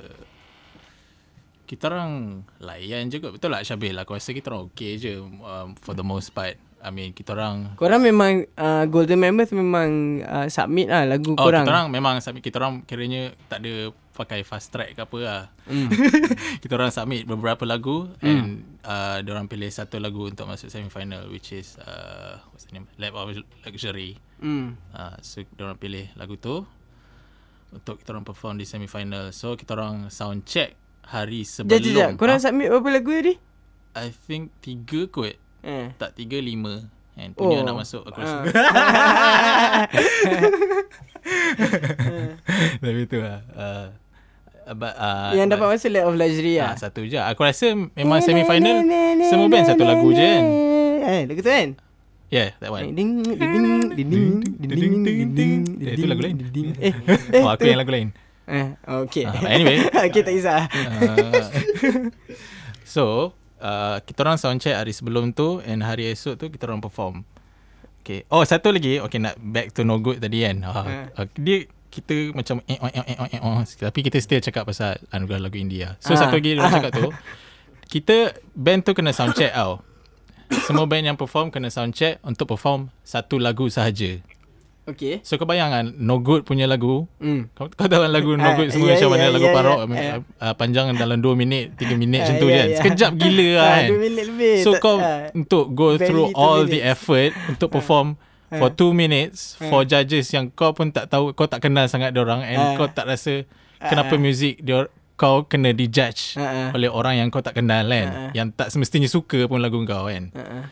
[SPEAKER 1] kita orang layan je kot. Betul tak Syabil? Aku rasa kita orang okay je um, for the most part. I mean, kita orang...
[SPEAKER 2] Korang memang uh, Golden Mammoth memang uh, submit lah lagu
[SPEAKER 1] Oh,
[SPEAKER 2] korang.
[SPEAKER 1] kita orang memang submit. Kita orang kiranya tak ada pakai fast track ke apa lah.
[SPEAKER 2] Hmm.
[SPEAKER 1] kita orang submit beberapa lagu and uh, dia orang pilih satu lagu untuk masuk semi-final which is uh, what's the name? Lab of Luxury.
[SPEAKER 2] Hmm.
[SPEAKER 1] Uh, so orang pilih lagu tu untuk kita orang perform di semi-final. So kita orang sound check hari sebelum.
[SPEAKER 2] Sekejap, sekejap. Korang
[SPEAKER 1] Ah,
[SPEAKER 2] submit berapa lagu tadi?
[SPEAKER 1] I think tiga kot.
[SPEAKER 2] Eh.
[SPEAKER 1] Tak tiga, lima. And punya
[SPEAKER 2] Oh.
[SPEAKER 1] nak masuk aku rasa.
[SPEAKER 2] Ah.
[SPEAKER 1] Tapi tu lah. Uh, but, uh,
[SPEAKER 2] Yang dapat masuk Lab of Luxury
[SPEAKER 1] Ah,
[SPEAKER 2] lah.
[SPEAKER 1] satu je. Aku rasa memang semi-final semua band satu lagu je kan.
[SPEAKER 2] Eh, lagu tu kan?
[SPEAKER 1] Yeah, that one.
[SPEAKER 2] Ding ding ding ding ding ding ding ding
[SPEAKER 1] Eh, itu lagu lain.
[SPEAKER 2] ding. Eh,
[SPEAKER 1] Oh, aku yang lagu lain.
[SPEAKER 2] Eh, okay.
[SPEAKER 1] Ah, anyway.
[SPEAKER 2] okay, tak kisah.
[SPEAKER 1] Uh, so, uh, kita orang sound check hari sebelum tu and hari esok tu kita orang perform. Okay. Oh, satu lagi. Okay, nak back to no good tadi kan. Uh, uh, dia kita macam eh, oh, eh, oh, eh, oh, eh, tapi kita still cakap pasal anugerah lagu India. So
[SPEAKER 2] Ah.
[SPEAKER 1] satu lagi dia cakap tu, kita band tu kena sound check tau. Semua band yang perform kena sound check untuk perform satu lagu sahaja.
[SPEAKER 2] Okay.
[SPEAKER 1] So kau bayangkan No Good punya lagu
[SPEAKER 2] Hmm.
[SPEAKER 1] kau, kau tahu kan lagu No
[SPEAKER 2] Ah,
[SPEAKER 1] Good semua
[SPEAKER 2] ya,
[SPEAKER 1] macam mana
[SPEAKER 2] ya,
[SPEAKER 1] lagu
[SPEAKER 2] ya,
[SPEAKER 1] parok
[SPEAKER 2] ya.
[SPEAKER 1] uh, uh, panjang dalam 2 minit 3 minit macam
[SPEAKER 2] Ah,
[SPEAKER 1] tu
[SPEAKER 2] ya,
[SPEAKER 1] kan
[SPEAKER 2] ya.
[SPEAKER 1] sekejap gila
[SPEAKER 2] Ah,
[SPEAKER 1] kan
[SPEAKER 2] dua minit lebih.
[SPEAKER 1] so kau
[SPEAKER 2] ah.
[SPEAKER 1] untuk go through all the
[SPEAKER 2] minutes.
[SPEAKER 1] effort untuk perform For 2 minutes For judges yang kau pun tak tahu Kau tak kenal sangat orang And
[SPEAKER 2] Ah.
[SPEAKER 1] kau tak rasa Kenapa music dia Kau kena dijudge
[SPEAKER 2] Ah, ah.
[SPEAKER 1] Oleh orang yang kau tak kenal kan
[SPEAKER 2] Ah, ah.
[SPEAKER 1] Yang tak semestinya suka pun lagu kau kan
[SPEAKER 2] Uh-uh.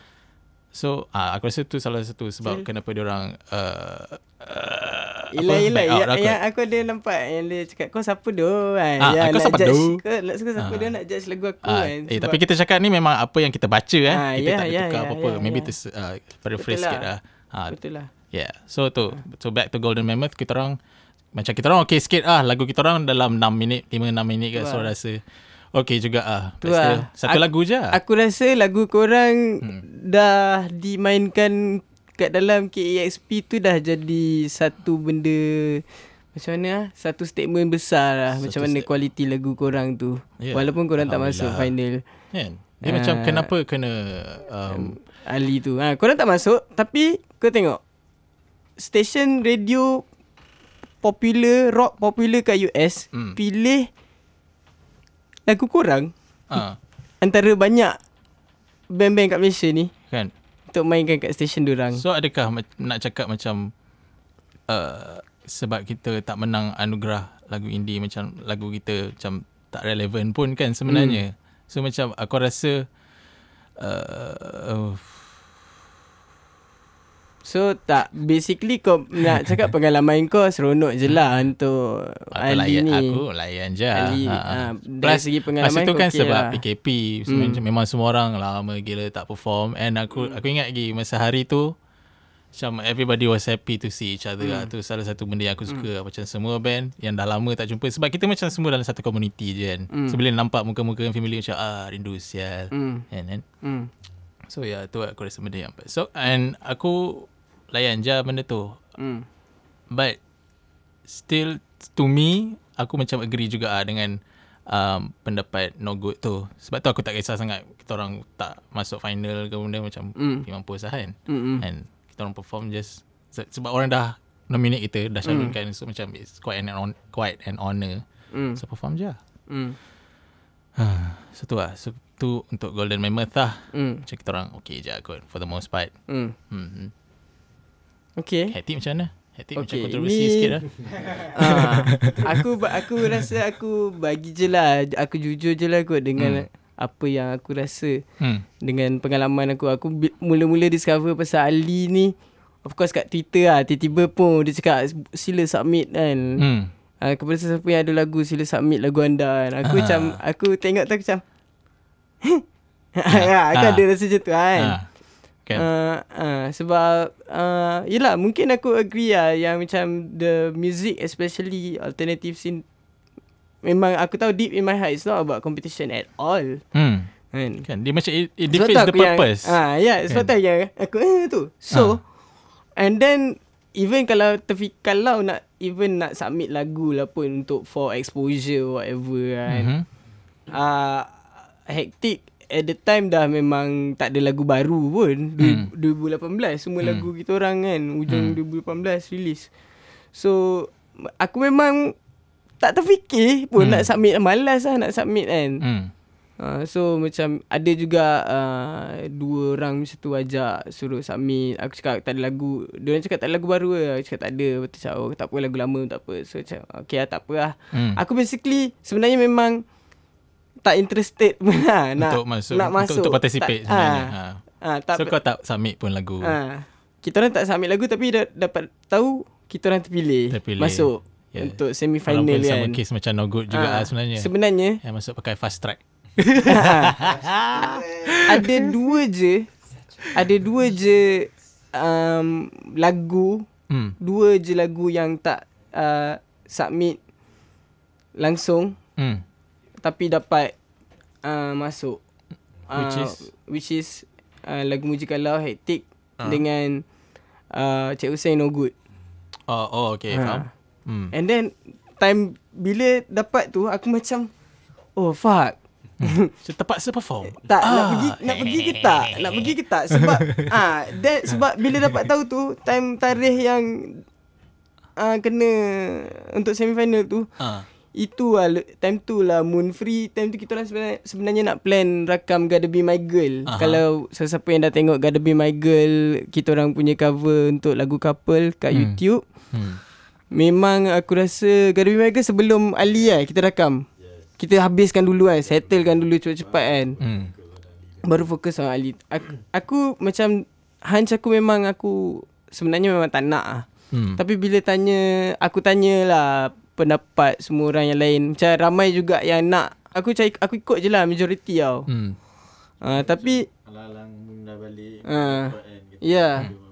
[SPEAKER 1] So uh, aku rasa tu salah satu sebab kenapa dia orang uh, uh,
[SPEAKER 2] Yelah, yelah. Yang,
[SPEAKER 1] aku.
[SPEAKER 2] aku ada nampak yang dia cakap, kau siapa doh kan?
[SPEAKER 1] Ah, kau
[SPEAKER 2] nak
[SPEAKER 1] siapa doh?
[SPEAKER 2] Kau, nak suka siapa
[SPEAKER 1] Ah.
[SPEAKER 2] dia nak judge lagu aku
[SPEAKER 1] Ah,
[SPEAKER 2] kan?
[SPEAKER 1] eh, tapi kita cakap ni memang apa yang kita baca eh.
[SPEAKER 2] Ah,
[SPEAKER 1] kita
[SPEAKER 2] ya,
[SPEAKER 1] tak ada
[SPEAKER 2] ya,
[SPEAKER 1] tukar
[SPEAKER 2] ya,
[SPEAKER 1] apa-apa.
[SPEAKER 2] ya,
[SPEAKER 1] Maybe
[SPEAKER 2] ya.
[SPEAKER 1] tu uh, paraphrase sikit
[SPEAKER 2] lah.
[SPEAKER 1] Lah. Ha,
[SPEAKER 2] Betul lah.
[SPEAKER 1] yeah. So tu. So back to Golden Mammoth kita orang macam kita orang okay sikit ah lagu kita orang dalam 6 minit 5 6 minit ke
[SPEAKER 2] Tu
[SPEAKER 1] so
[SPEAKER 2] lah.
[SPEAKER 1] rasa okay juga ah.
[SPEAKER 2] Tu lah.
[SPEAKER 1] Satu
[SPEAKER 2] Aku-
[SPEAKER 1] lagu je.
[SPEAKER 2] Aku rasa lagu korang
[SPEAKER 1] Hmm.
[SPEAKER 2] dah dimainkan kat dalam KEXP tu dah jadi satu benda macam mana ah? Satu statement besar lah
[SPEAKER 1] Satu
[SPEAKER 2] macam mana
[SPEAKER 1] step-
[SPEAKER 2] kualiti lagu korang tu.
[SPEAKER 1] Ya.
[SPEAKER 2] Walaupun korang tak masuk final
[SPEAKER 1] kan. Dia
[SPEAKER 2] Ah.
[SPEAKER 1] macam kenapa kena um,
[SPEAKER 2] Ali tu. Ha, korang tak masuk tapi kau tengok stesen radio popular rock popular kat US
[SPEAKER 1] Hmm.
[SPEAKER 2] pilih lagu korang
[SPEAKER 1] ah,
[SPEAKER 2] antara banyak band-band kat Malaysia ni
[SPEAKER 1] kan.
[SPEAKER 2] untuk mainkan kat stesen diorang.
[SPEAKER 1] So adakah nak cakap macam uh, sebab kita tak menang anugerah lagu indie macam lagu kita macam tak relevan pun kan sebenarnya. Hmm. So macam aku rasa uh,
[SPEAKER 2] So tak basically kau nak cakap pengalaman kau seronok je lah untuk
[SPEAKER 1] aku
[SPEAKER 2] Ali
[SPEAKER 1] layan
[SPEAKER 2] ni.
[SPEAKER 1] aku layan je.
[SPEAKER 2] Ali,
[SPEAKER 1] Ha,
[SPEAKER 2] ha,
[SPEAKER 1] ha.
[SPEAKER 2] dari segi pengalaman
[SPEAKER 1] masa tu kan
[SPEAKER 2] okey
[SPEAKER 1] sebab
[SPEAKER 2] lah.
[SPEAKER 1] PKP hmm. memang semua orang lama gila tak perform and aku
[SPEAKER 2] Hmm.
[SPEAKER 1] aku ingat lagi masa hari tu macam everybody was happy to see each other lah.
[SPEAKER 2] Hmm.
[SPEAKER 1] Tu salah satu benda yang aku suka lah. Macam semua band yang dah lama tak jumpa. Sebab kita macam semua dalam satu community je kan. So bila nampak muka-muka family macam ah rindu sial.
[SPEAKER 2] Hmm.
[SPEAKER 1] Kan, kan?
[SPEAKER 2] Hmm.
[SPEAKER 1] So ya yeah, tu aku rasa benda yang. So and aku layan je benda tu.
[SPEAKER 2] Hmm.
[SPEAKER 1] But still to me aku macam agree juga ah dengan um, pendapat no good tu. Sebab tu aku tak kisah sangat kita orang tak masuk final ke benda macam
[SPEAKER 2] Mm.
[SPEAKER 1] mm. mampus lah kan.
[SPEAKER 2] Mm-mm.
[SPEAKER 1] And kita orang perform just se- sebab orang dah nominate kita dah calonkan so macam it's quite an on, quite an honour.
[SPEAKER 2] Hmm.
[SPEAKER 1] So perform je. lah.
[SPEAKER 2] Hmm.
[SPEAKER 1] Ha, so tu lah. So tu untuk Golden Mammoth lah.
[SPEAKER 2] Hmm.
[SPEAKER 1] Macam kita orang okay je kot for the most part.
[SPEAKER 2] Hmm.
[SPEAKER 1] Hmm.
[SPEAKER 2] Okay.
[SPEAKER 1] Hectic macam mana? Macam
[SPEAKER 2] Okay,
[SPEAKER 1] kontroversi
[SPEAKER 2] ni-
[SPEAKER 1] sikit lah.
[SPEAKER 2] ah, aku aku rasa aku bagi je lah Aku jujur je lah kot dengan
[SPEAKER 1] Hmm.
[SPEAKER 2] Apa yang aku rasa
[SPEAKER 1] Hmm.
[SPEAKER 2] Dengan pengalaman aku Aku mula-mula discover pasal Ali ni Of course kat Twitter lah Tiba-tiba pun dia cakap sila submit kan
[SPEAKER 1] Hmm.
[SPEAKER 2] Ah, kepada sesiapa yang ada lagu sila submit lagu anda kan. Aku
[SPEAKER 1] Ah.
[SPEAKER 2] macam aku tengok tu aku macam ya, aku ada rasa macam tu kan.
[SPEAKER 1] Ha. Kan?
[SPEAKER 2] Uh, uh, sebab uh, Yelah mungkin aku agree lah Yang macam The music especially Alternative scene Memang aku tahu deep in my heart It's not about competition at all
[SPEAKER 1] Hmm.
[SPEAKER 2] Kan
[SPEAKER 1] Kan dia macam it, it defeats the
[SPEAKER 2] yang-
[SPEAKER 1] purpose.
[SPEAKER 2] Ah, ya, sebab tu yang aku eh, tu. So, and then even kalau terfi, kalau nak even nak submit lagu lah pun untuk for exposure whatever kan. Ah, hectic at the time dah memang tak ada lagu baru pun.
[SPEAKER 1] Hmm.
[SPEAKER 2] 2018 semua
[SPEAKER 1] Hmm.
[SPEAKER 2] lagu kita orang kan hujung
[SPEAKER 1] Hmm.
[SPEAKER 2] 2018 release. So, aku memang tak terfikir pun
[SPEAKER 1] Hmm.
[SPEAKER 2] nak submit malas lah nak submit kan.
[SPEAKER 1] Hmm.
[SPEAKER 2] Uh, so macam ada juga uh, dua orang macam tu ajak suruh submit. Aku cakap tak ada lagu. Dia orang cakap tak ada lagu baru ke. Aku cakap tak ada. Lepas tu cakap oh tak apa lagu lama tak apa. So macam okay lah tak apa lah.
[SPEAKER 1] Hmm.
[SPEAKER 2] Aku basically sebenarnya memang tak interested pun lah nak,
[SPEAKER 1] untuk masuk,
[SPEAKER 2] nak masuk.
[SPEAKER 1] untuk, untuk participate
[SPEAKER 2] tak,
[SPEAKER 1] sebenarnya.
[SPEAKER 2] Ah,
[SPEAKER 1] Ha.
[SPEAKER 2] ah, tak
[SPEAKER 1] So kau tak submit pun lagu.
[SPEAKER 2] ah, kita orang tak submit lagu tapi da- dapat tahu kita orang terpilih,
[SPEAKER 1] Terpilih.
[SPEAKER 2] masuk
[SPEAKER 1] Yeah.
[SPEAKER 2] untuk semi final kan.
[SPEAKER 1] sama case macam no good juga
[SPEAKER 2] Ah,
[SPEAKER 1] lah sebenarnya.
[SPEAKER 2] Sebenarnya
[SPEAKER 1] Yang masuk pakai fast track.
[SPEAKER 2] ada dua je ada dua je um, lagu
[SPEAKER 1] Hmm.
[SPEAKER 2] dua je lagu yang tak uh, submit langsung
[SPEAKER 1] Hmm.
[SPEAKER 2] tapi dapat uh, masuk
[SPEAKER 1] Which
[SPEAKER 2] Uh,
[SPEAKER 1] is?
[SPEAKER 2] which is uh, lagu Mujikalau Hectic
[SPEAKER 1] Ah.
[SPEAKER 2] dengan uh, Cik Hussein No Good
[SPEAKER 1] Oh, oh okay,
[SPEAKER 2] Ha.
[SPEAKER 1] faham. Hmm.
[SPEAKER 2] and then time bila dapat tu aku macam oh fuck
[SPEAKER 1] So terpaksa perform.
[SPEAKER 2] Tak ah. nak pergi nak pergi ke tak? Nak pergi ke tak? Sebab ah that sebab bila dapat tahu tu time tarikh yang ah kena untuk semi final tu
[SPEAKER 1] Ah.
[SPEAKER 2] itu lah time tu lah moon free time tu kita orang sebenarnya, sebenarnya nak plan rakam Gotta Be My Girl
[SPEAKER 1] Aha.
[SPEAKER 2] kalau sesiapa yang dah tengok Gotta Be My Girl kita orang punya cover untuk lagu couple kat
[SPEAKER 1] Hmm.
[SPEAKER 2] YouTube
[SPEAKER 1] Hmm.
[SPEAKER 2] Memang aku rasa My Girl sebelum Ali lah kita rakam kita habiskan dulu kan settlekan dulu cepat-cepat kan
[SPEAKER 1] Hmm.
[SPEAKER 2] baru fokus sama Ali aku, aku macam hunch aku memang aku sebenarnya memang tak nak lah
[SPEAKER 1] Hmm.
[SPEAKER 2] tapi bila tanya Aku tanyalah Pendapat semua orang yang lain Macam ramai juga yang nak Aku cari Aku ikut je lah Majority tau
[SPEAKER 1] Hmm.
[SPEAKER 2] uh, Tapi
[SPEAKER 3] Alang-alang balik.
[SPEAKER 2] Ah.
[SPEAKER 3] kita
[SPEAKER 2] Ya
[SPEAKER 3] dua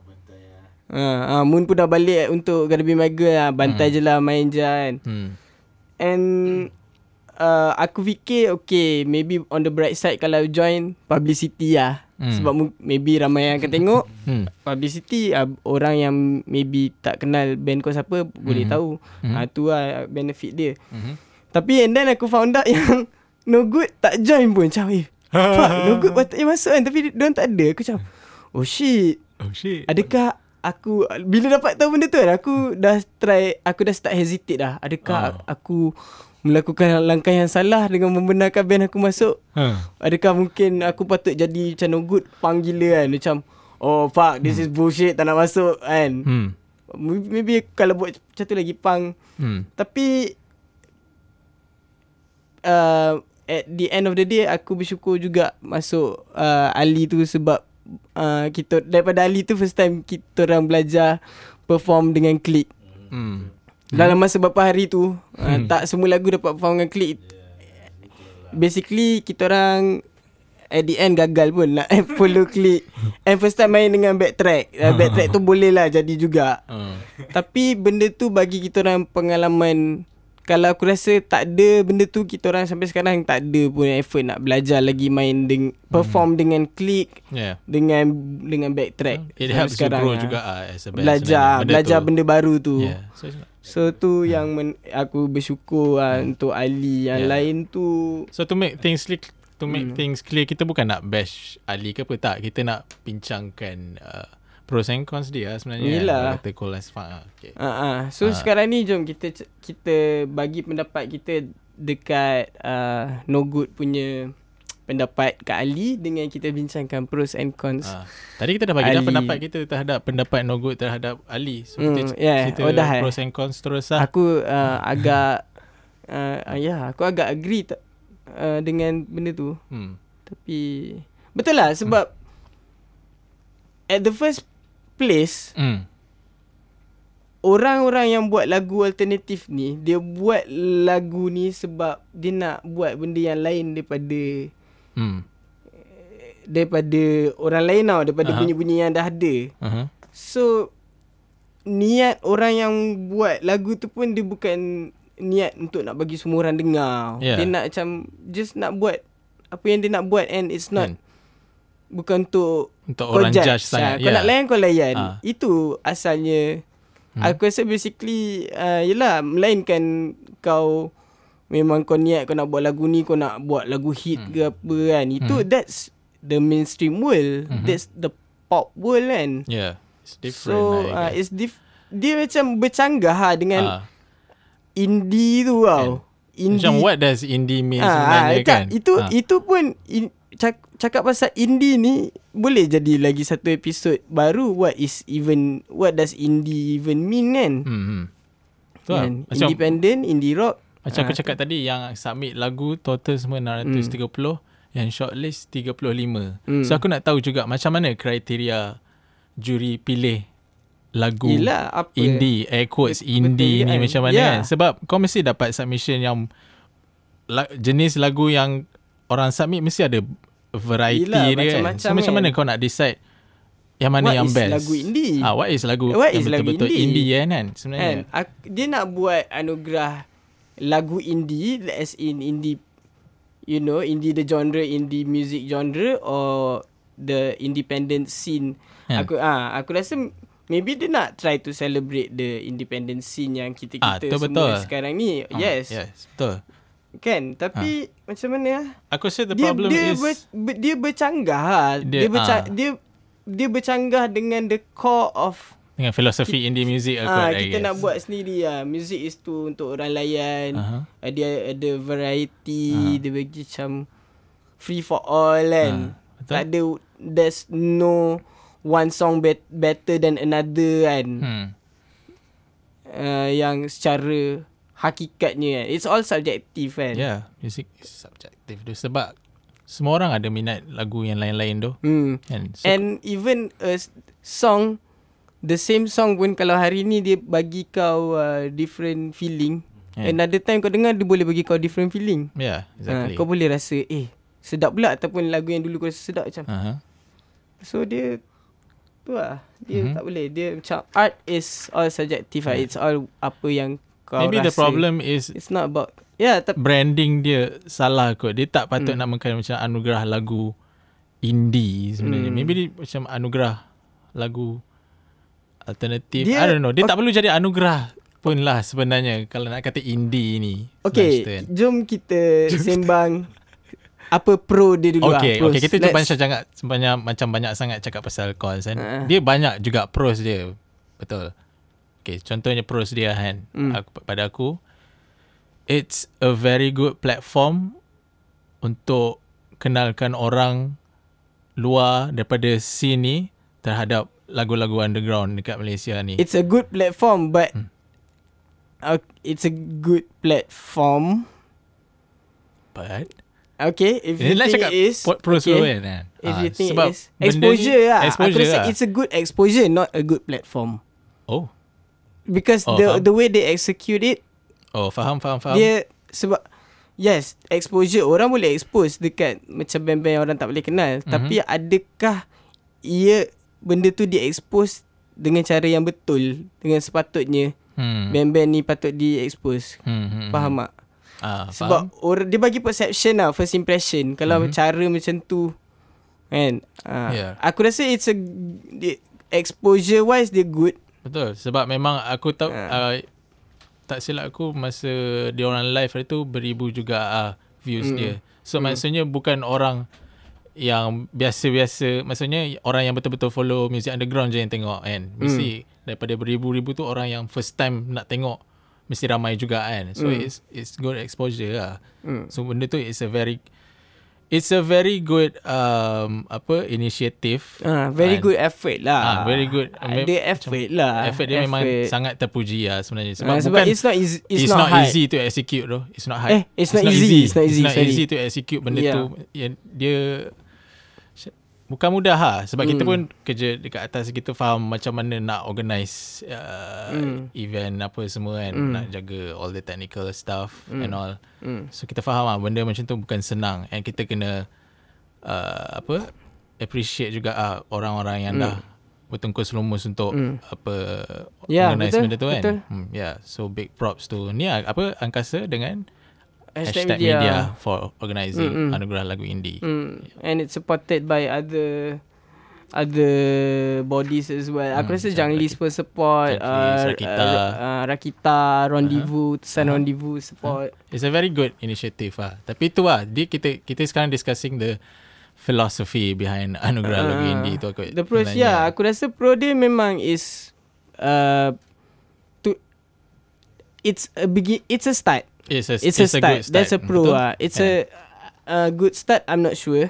[SPEAKER 2] uh, uh, Moon pun dah balik Untuk Gotta Be My Girl lah Bantai je lah Main je kan
[SPEAKER 1] Hmm.
[SPEAKER 2] And uh, Aku fikir Okay Maybe on the bright side Kalau join Publicity lah
[SPEAKER 1] Hmm.
[SPEAKER 2] Sebab maybe ramai yang akan tengok
[SPEAKER 1] Hmm.
[SPEAKER 2] publicity uh, orang yang maybe tak kenal band kau siapa mm-hmm. boleh tahu. Mm-hmm. Uh, tu lah benefit dia.
[SPEAKER 1] Mhm.
[SPEAKER 2] Tapi and then aku found out yang no good tak join pun macam eh. Fuck, no good patutnya masuk kan tapi dia tak ada. Aku macam oh shit.
[SPEAKER 1] Oh shit.
[SPEAKER 2] Adakah aku bila dapat tahu benda tu kan aku dah try aku dah start hesitate dah. Adakah
[SPEAKER 1] Oh.
[SPEAKER 2] aku melakukan langkah yang salah dengan membenarkan band aku masuk?
[SPEAKER 1] Huh.
[SPEAKER 2] Adakah mungkin aku patut jadi macam no good pang gila kan Macam Oh fuck this is bullshit tak nak masuk kan
[SPEAKER 1] Hmm.
[SPEAKER 2] Maybe kalau buat macam tu lagi pang
[SPEAKER 1] Hmm.
[SPEAKER 2] Tapi uh, At the end of the day Aku bersyukur juga Masuk uh, Ali tu sebab uh, kita Daripada Ali tu first time Kita orang belajar Perform dengan klik.
[SPEAKER 1] Hmm.
[SPEAKER 2] dalam masa beberapa hari tu uh, tak semua lagu dapat perform dengan klik. Basically kita orang at the end gagal pun nak follow klik. And first time main dengan backtrack uh, backtrack tu boleh lah jadi juga.
[SPEAKER 1] Uh.
[SPEAKER 2] tapi benda tu bagi kita orang pengalaman kalau aku rasa tak ada benda tu kita orang sampai sekarang tak ada pun effort nak belajar lagi main deng- perform dengan klik
[SPEAKER 1] Yeah.
[SPEAKER 2] dengan dengan backtrack
[SPEAKER 1] It
[SPEAKER 2] Sampai
[SPEAKER 1] helps you grow
[SPEAKER 2] ah.
[SPEAKER 1] juga ah, as a
[SPEAKER 2] belajar
[SPEAKER 1] sebenarnya.
[SPEAKER 2] belajar
[SPEAKER 1] tu.
[SPEAKER 2] benda baru tu
[SPEAKER 1] Yeah. So,
[SPEAKER 2] So tu yang men, aku bersyukur lah untuk Ali Yang
[SPEAKER 1] Yeah.
[SPEAKER 2] lain tu
[SPEAKER 1] so to make things clear, to make
[SPEAKER 2] Hmm.
[SPEAKER 1] things clear kita bukan nak bash Ali ke apa tak. Kita nak bincangkan uh, pros and cons dia sebenarnya.
[SPEAKER 2] Yelah.
[SPEAKER 1] Kata cool as fuck. ah. Okay.
[SPEAKER 2] uh, uh. So
[SPEAKER 1] Ah.
[SPEAKER 2] sekarang ni jom kita kita bagi pendapat kita dekat uh, No Good punya pendapat Kak Ali Dengan kita bincangkan pros and cons
[SPEAKER 1] Ah. Tadi kita dah bagi dah pendapat kita terhadap pendapat no good terhadap Ali. So
[SPEAKER 2] Hmm,
[SPEAKER 1] kita
[SPEAKER 2] yeah.
[SPEAKER 1] cerita
[SPEAKER 2] Oh, dah, eh?
[SPEAKER 1] pros and cons terus lah.
[SPEAKER 2] Aku uh, agak uh, uh, Ya yeah, aku agak agree tak, uh, dengan benda tu
[SPEAKER 1] Hmm.
[SPEAKER 2] Tapi Betul lah sebab At the first place
[SPEAKER 1] Hmm.
[SPEAKER 2] Orang-orang yang buat lagu alternatif ni Dia buat lagu ni sebab Dia nak buat benda yang lain daripada
[SPEAKER 1] Hmm.
[SPEAKER 2] Daripada orang lain tau Daripada
[SPEAKER 1] Aha.
[SPEAKER 2] bunyi-bunyi yang dah ada
[SPEAKER 1] Uh-huh.
[SPEAKER 2] So Niat orang yang buat lagu tu pun Dia bukan niat untuk nak bagi semua orang dengar
[SPEAKER 1] Yeah.
[SPEAKER 2] Dia nak macam Just nak buat Apa yang dia nak buat And it's not
[SPEAKER 1] Kan?
[SPEAKER 2] Bukan untuk
[SPEAKER 1] Untuk
[SPEAKER 2] kau
[SPEAKER 1] orang
[SPEAKER 2] judge.
[SPEAKER 1] judge sangat.
[SPEAKER 2] Ah, Kau nak layan kau layan.
[SPEAKER 1] Ah.
[SPEAKER 2] Itu asalnya. Hmm. Aku rasa basically uh, yelah melainkan kau memang kau niat kau nak buat lagu ni kau nak buat lagu hit hmm. ke apa kan. Itu
[SPEAKER 1] Hmm.
[SPEAKER 2] that's the mainstream world.
[SPEAKER 1] Mhm.
[SPEAKER 2] That's the pop world kan.
[SPEAKER 1] Yeah. It's different.
[SPEAKER 2] So
[SPEAKER 1] lah,
[SPEAKER 2] uh, it's diff dia macam bercanggah ha, dengan
[SPEAKER 1] Ah.
[SPEAKER 2] indie tu tau. Indie
[SPEAKER 1] Macam what does indie mean
[SPEAKER 2] Ah,
[SPEAKER 1] sebenarnya
[SPEAKER 2] ah,
[SPEAKER 1] kan?
[SPEAKER 2] Itu
[SPEAKER 1] Ah.
[SPEAKER 2] itu pun in, cak, cakap pasal indie ni boleh jadi lagi satu episod baru what is even what does indie even mean kan?
[SPEAKER 1] Hmm. hmm. Betul lah.
[SPEAKER 2] kan?
[SPEAKER 1] Macam,
[SPEAKER 2] Independent, indie rock.
[SPEAKER 1] macam aku
[SPEAKER 2] Ah.
[SPEAKER 1] cakap tadi yang submit lagu total semua 630 yang shortlist 35.
[SPEAKER 2] Hmm.
[SPEAKER 1] So aku nak tahu juga macam mana kriteria juri pilih lagu
[SPEAKER 2] Yelah apa
[SPEAKER 1] indie air quotes
[SPEAKER 2] Bet-
[SPEAKER 1] indie
[SPEAKER 2] betul
[SPEAKER 1] ni
[SPEAKER 2] kan?
[SPEAKER 1] macam mana
[SPEAKER 2] Ya.
[SPEAKER 1] kan sebab kau mesti dapat submission yang la, jenis lagu yang orang submit mesti ada variety
[SPEAKER 2] Yelah,
[SPEAKER 1] dia kan
[SPEAKER 2] macam-macam
[SPEAKER 1] so macam
[SPEAKER 2] kan.
[SPEAKER 1] mana kau nak decide yang mana
[SPEAKER 2] What
[SPEAKER 1] yang
[SPEAKER 2] is
[SPEAKER 1] best
[SPEAKER 2] lagu indie?
[SPEAKER 1] ah what is lagu
[SPEAKER 2] What
[SPEAKER 1] yang
[SPEAKER 2] is lagu
[SPEAKER 1] betul-betul
[SPEAKER 2] indie?
[SPEAKER 1] indie kan kan
[SPEAKER 2] kan?
[SPEAKER 1] sebenarnya
[SPEAKER 2] Ak- dia nak buat anugerah lagu indie as in indie you know indie the genre indie music genre or the independent scene
[SPEAKER 1] Kan?
[SPEAKER 2] aku ah aku rasa maybe dia nak try to celebrate the independent scene yang kita
[SPEAKER 1] Ah,
[SPEAKER 2] semua
[SPEAKER 1] betul.
[SPEAKER 2] sekarang ni
[SPEAKER 1] Ah,
[SPEAKER 2] yes,
[SPEAKER 1] yes betul
[SPEAKER 2] kan tapi macam mana ah?
[SPEAKER 1] aku rasa the
[SPEAKER 2] dia
[SPEAKER 1] problem
[SPEAKER 2] dia
[SPEAKER 1] is
[SPEAKER 2] ber, ber, dia bercanggah ah.
[SPEAKER 1] Dia-
[SPEAKER 2] dia, berca,
[SPEAKER 1] ah.
[SPEAKER 2] dia dia bercanggah dengan the core of
[SPEAKER 1] Dengan filosofi indie music aku
[SPEAKER 2] Ah, kita
[SPEAKER 1] guess.
[SPEAKER 2] nak buat sendiri lah. Music is to untuk orang layan.
[SPEAKER 1] Aha.
[SPEAKER 2] Uh, dia ada variety, dia bagi macam free for all kan.
[SPEAKER 1] Ah, betul.
[SPEAKER 2] tak ada there's no one song bet, better than another kan.
[SPEAKER 1] Hmm.
[SPEAKER 2] Uh, yang secara hakikatnya kan. It's all subjective kan.
[SPEAKER 1] Yeah, music is subjective tu sebab semua orang ada minat lagu yang lain-lain tu.
[SPEAKER 2] Hmm.
[SPEAKER 1] Kan? So,
[SPEAKER 2] And even a song The same song pun Kalau hari ni dia bagi kau uh, Different feeling
[SPEAKER 1] Yeah.
[SPEAKER 2] Another time kau dengar Dia boleh bagi kau different feeling
[SPEAKER 1] yeah,
[SPEAKER 2] exactly.
[SPEAKER 1] exactly.
[SPEAKER 2] Kau boleh rasa Eh sedap pula Ataupun lagu yang dulu kau rasa sedap macam
[SPEAKER 1] uh-huh.
[SPEAKER 2] So dia Tu lah Dia
[SPEAKER 1] Mhm.
[SPEAKER 2] tak boleh Dia macam Art is all subjective lah
[SPEAKER 1] Yeah.
[SPEAKER 2] It's all Apa yang kau
[SPEAKER 1] Maybe
[SPEAKER 2] rasa
[SPEAKER 1] the problem is
[SPEAKER 2] It's not about Yeah tapi
[SPEAKER 1] branding dia salah kot. Dia tak patut
[SPEAKER 2] Hmm.
[SPEAKER 1] namakan macam anugerah lagu indie sebenarnya.
[SPEAKER 2] Hmm.
[SPEAKER 1] Maybe dia macam anugerah lagu alternatif.
[SPEAKER 2] Dia-
[SPEAKER 1] I don't know. Dia tak
[SPEAKER 2] ok-
[SPEAKER 1] perlu jadi anugerah pun lah sebenarnya kalau nak kata indie ni.
[SPEAKER 2] Okay
[SPEAKER 1] Semester.
[SPEAKER 2] Jom kita Sembang Apa pro dia dulu
[SPEAKER 1] Okay,
[SPEAKER 2] lah pros.
[SPEAKER 1] okay kita cuba macam jangan sebanyak macam banyak sangat cakap pasal cons kan.
[SPEAKER 2] Ha.
[SPEAKER 1] Dia banyak juga pros dia. Betul. Okay, contohnya pros dia kan.
[SPEAKER 2] Hmm.
[SPEAKER 1] Aku, pada aku it's a very good platform untuk kenalkan orang luar daripada scene ni terhadap lagu-lagu underground dekat Malaysia ni.
[SPEAKER 2] It's a good platform but
[SPEAKER 1] Hmm.
[SPEAKER 2] uh, it's a good platform.
[SPEAKER 1] But
[SPEAKER 2] Okay, if you think it is
[SPEAKER 1] pros
[SPEAKER 2] okay.
[SPEAKER 1] kan.
[SPEAKER 2] If
[SPEAKER 1] Ah,
[SPEAKER 2] you think
[SPEAKER 1] sebab
[SPEAKER 2] it is
[SPEAKER 1] benda ni-
[SPEAKER 2] exposure lah.
[SPEAKER 1] Exposure
[SPEAKER 2] Aku rasa
[SPEAKER 1] lah.
[SPEAKER 2] it's a good exposure, not a good platform.
[SPEAKER 1] Oh.
[SPEAKER 2] Because
[SPEAKER 1] Oh,
[SPEAKER 2] the
[SPEAKER 1] faham.
[SPEAKER 2] the way they execute it,
[SPEAKER 1] Oh, faham faham faham.
[SPEAKER 2] dia sebab yes, exposure orang boleh expose dekat macam band-band yang orang tak boleh kenal.
[SPEAKER 1] Mhm.
[SPEAKER 2] Tapi adakah ia benda tu dia expose dengan cara yang betul dengan sepatutnya
[SPEAKER 1] hmm.
[SPEAKER 2] band-band ni patut di expose.
[SPEAKER 1] Hmm, hmm,
[SPEAKER 2] Faham tak?
[SPEAKER 1] Ah,
[SPEAKER 2] Sebab orang dia bagi perception lah first impression kalau
[SPEAKER 1] Mhm.
[SPEAKER 2] mm-hmm. cara macam tu kan. Uh,
[SPEAKER 1] Yeah.
[SPEAKER 2] Aku rasa it's a exposure wise dia good.
[SPEAKER 1] Betul sebab memang aku tahu
[SPEAKER 2] Ha.
[SPEAKER 1] uh, tak silap aku masa dia orang live hari tu beribu juga uh, views
[SPEAKER 2] Hmm.
[SPEAKER 1] dia. So
[SPEAKER 2] Hmm.
[SPEAKER 1] maksudnya bukan orang yang biasa-biasa maksudnya orang yang betul-betul follow music underground je yang tengok kan.
[SPEAKER 2] Hmm.
[SPEAKER 1] Mesti daripada beribu-ribu tu orang yang first time nak tengok mesti ramai juga kan. So
[SPEAKER 2] Hmm.
[SPEAKER 1] it's it's good exposure lah.
[SPEAKER 2] Hmm.
[SPEAKER 1] So benda tu it's a very it's a very good um apa initiative.
[SPEAKER 2] Ah, very
[SPEAKER 1] And-
[SPEAKER 2] good effort lah.
[SPEAKER 1] Ah, very good.
[SPEAKER 2] Dia effort lah.
[SPEAKER 1] Effort dia memang sangat terpuji lah sebenarnya. Sebab,
[SPEAKER 2] Ah, sebab
[SPEAKER 1] bukan,
[SPEAKER 2] it's not easy. It's,
[SPEAKER 1] it's, not,
[SPEAKER 2] hard.
[SPEAKER 1] easy to execute though. It's not hard.
[SPEAKER 2] Eh, it's not easy. It's not easy,
[SPEAKER 1] It's not
[SPEAKER 2] sorry.
[SPEAKER 1] easy to execute benda
[SPEAKER 2] Yeah.
[SPEAKER 1] tu. Dia bukan mudah ha sebab kita
[SPEAKER 2] Hmm.
[SPEAKER 1] pun kerja dekat atas kita faham macam mana nak organize uh,
[SPEAKER 2] Hmm.
[SPEAKER 1] event apa semua kan
[SPEAKER 2] Hmm.
[SPEAKER 1] nak jaga all the technical stuff
[SPEAKER 2] Hmm.
[SPEAKER 1] and all
[SPEAKER 2] Hmm.
[SPEAKER 1] so kita faham lah benda macam tu bukan senang and kita kena uh, apa appreciate juga ah orang-orang yang
[SPEAKER 2] Hmm.
[SPEAKER 1] dah bertungkus lumus untuk
[SPEAKER 2] Hmm.
[SPEAKER 1] apa
[SPEAKER 2] Ya,
[SPEAKER 1] organize
[SPEAKER 2] betul,
[SPEAKER 1] benda tu kan
[SPEAKER 2] betul.
[SPEAKER 1] hmm, yeah so big props tu ni ah, apa angkasa dengan
[SPEAKER 2] Hashtag,
[SPEAKER 1] hashtag,
[SPEAKER 2] media.
[SPEAKER 1] media. for organising
[SPEAKER 2] Mm-mm.
[SPEAKER 1] anugerah lagu indie
[SPEAKER 2] Hmm. And it's supported by other other bodies as well. Aku
[SPEAKER 1] Hmm,
[SPEAKER 2] rasa
[SPEAKER 1] macam
[SPEAKER 2] Janglis pun support.
[SPEAKER 1] Janglis, Rakita.
[SPEAKER 2] Uh, uh, Rakita, Rendezvous, Tusan
[SPEAKER 1] Uh-huh.
[SPEAKER 2] Rendezvous support.
[SPEAKER 1] It's a very good initiative lah. Tapi tu lah, dia, kita kita sekarang discussing the philosophy behind anugerah lagu
[SPEAKER 2] Ah.
[SPEAKER 1] indie tu aku.
[SPEAKER 2] The pros, ya. Yeah, aku rasa pro dia memang is uh, to it's a begin it's a start.
[SPEAKER 1] It's a,
[SPEAKER 2] It's, a, start.
[SPEAKER 1] good start.
[SPEAKER 2] That's a pro
[SPEAKER 1] Betul?
[SPEAKER 2] ah. It's
[SPEAKER 1] Yeah.
[SPEAKER 2] a a good start. I'm not sure.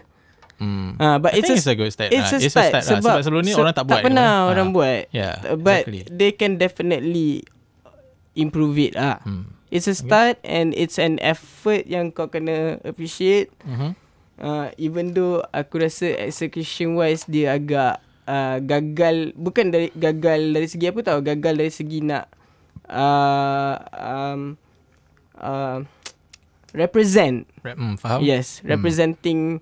[SPEAKER 1] Hmm.
[SPEAKER 2] Ah, but
[SPEAKER 1] I
[SPEAKER 2] it's
[SPEAKER 1] think
[SPEAKER 2] a,
[SPEAKER 1] it's a good start.
[SPEAKER 2] it's
[SPEAKER 1] lah.
[SPEAKER 2] a start,
[SPEAKER 1] lah.
[SPEAKER 2] sebab,
[SPEAKER 1] sebab sebelum ni
[SPEAKER 2] se-
[SPEAKER 1] orang tak buat.
[SPEAKER 2] Tak pernah
[SPEAKER 1] kan?
[SPEAKER 2] orang
[SPEAKER 1] Ah.
[SPEAKER 2] buat.
[SPEAKER 1] Yeah,
[SPEAKER 2] But
[SPEAKER 1] exactly.
[SPEAKER 2] they can definitely improve it ah.
[SPEAKER 1] Hmm.
[SPEAKER 2] It's a start and it's an effort yang kau kena appreciate.
[SPEAKER 1] Mhm.
[SPEAKER 2] Uh, even though aku rasa execution wise dia agak uh, gagal bukan dari gagal dari segi apa tau gagal dari segi nak uh, um, uh, represent
[SPEAKER 1] Rap, hmm, faham?
[SPEAKER 2] yes representing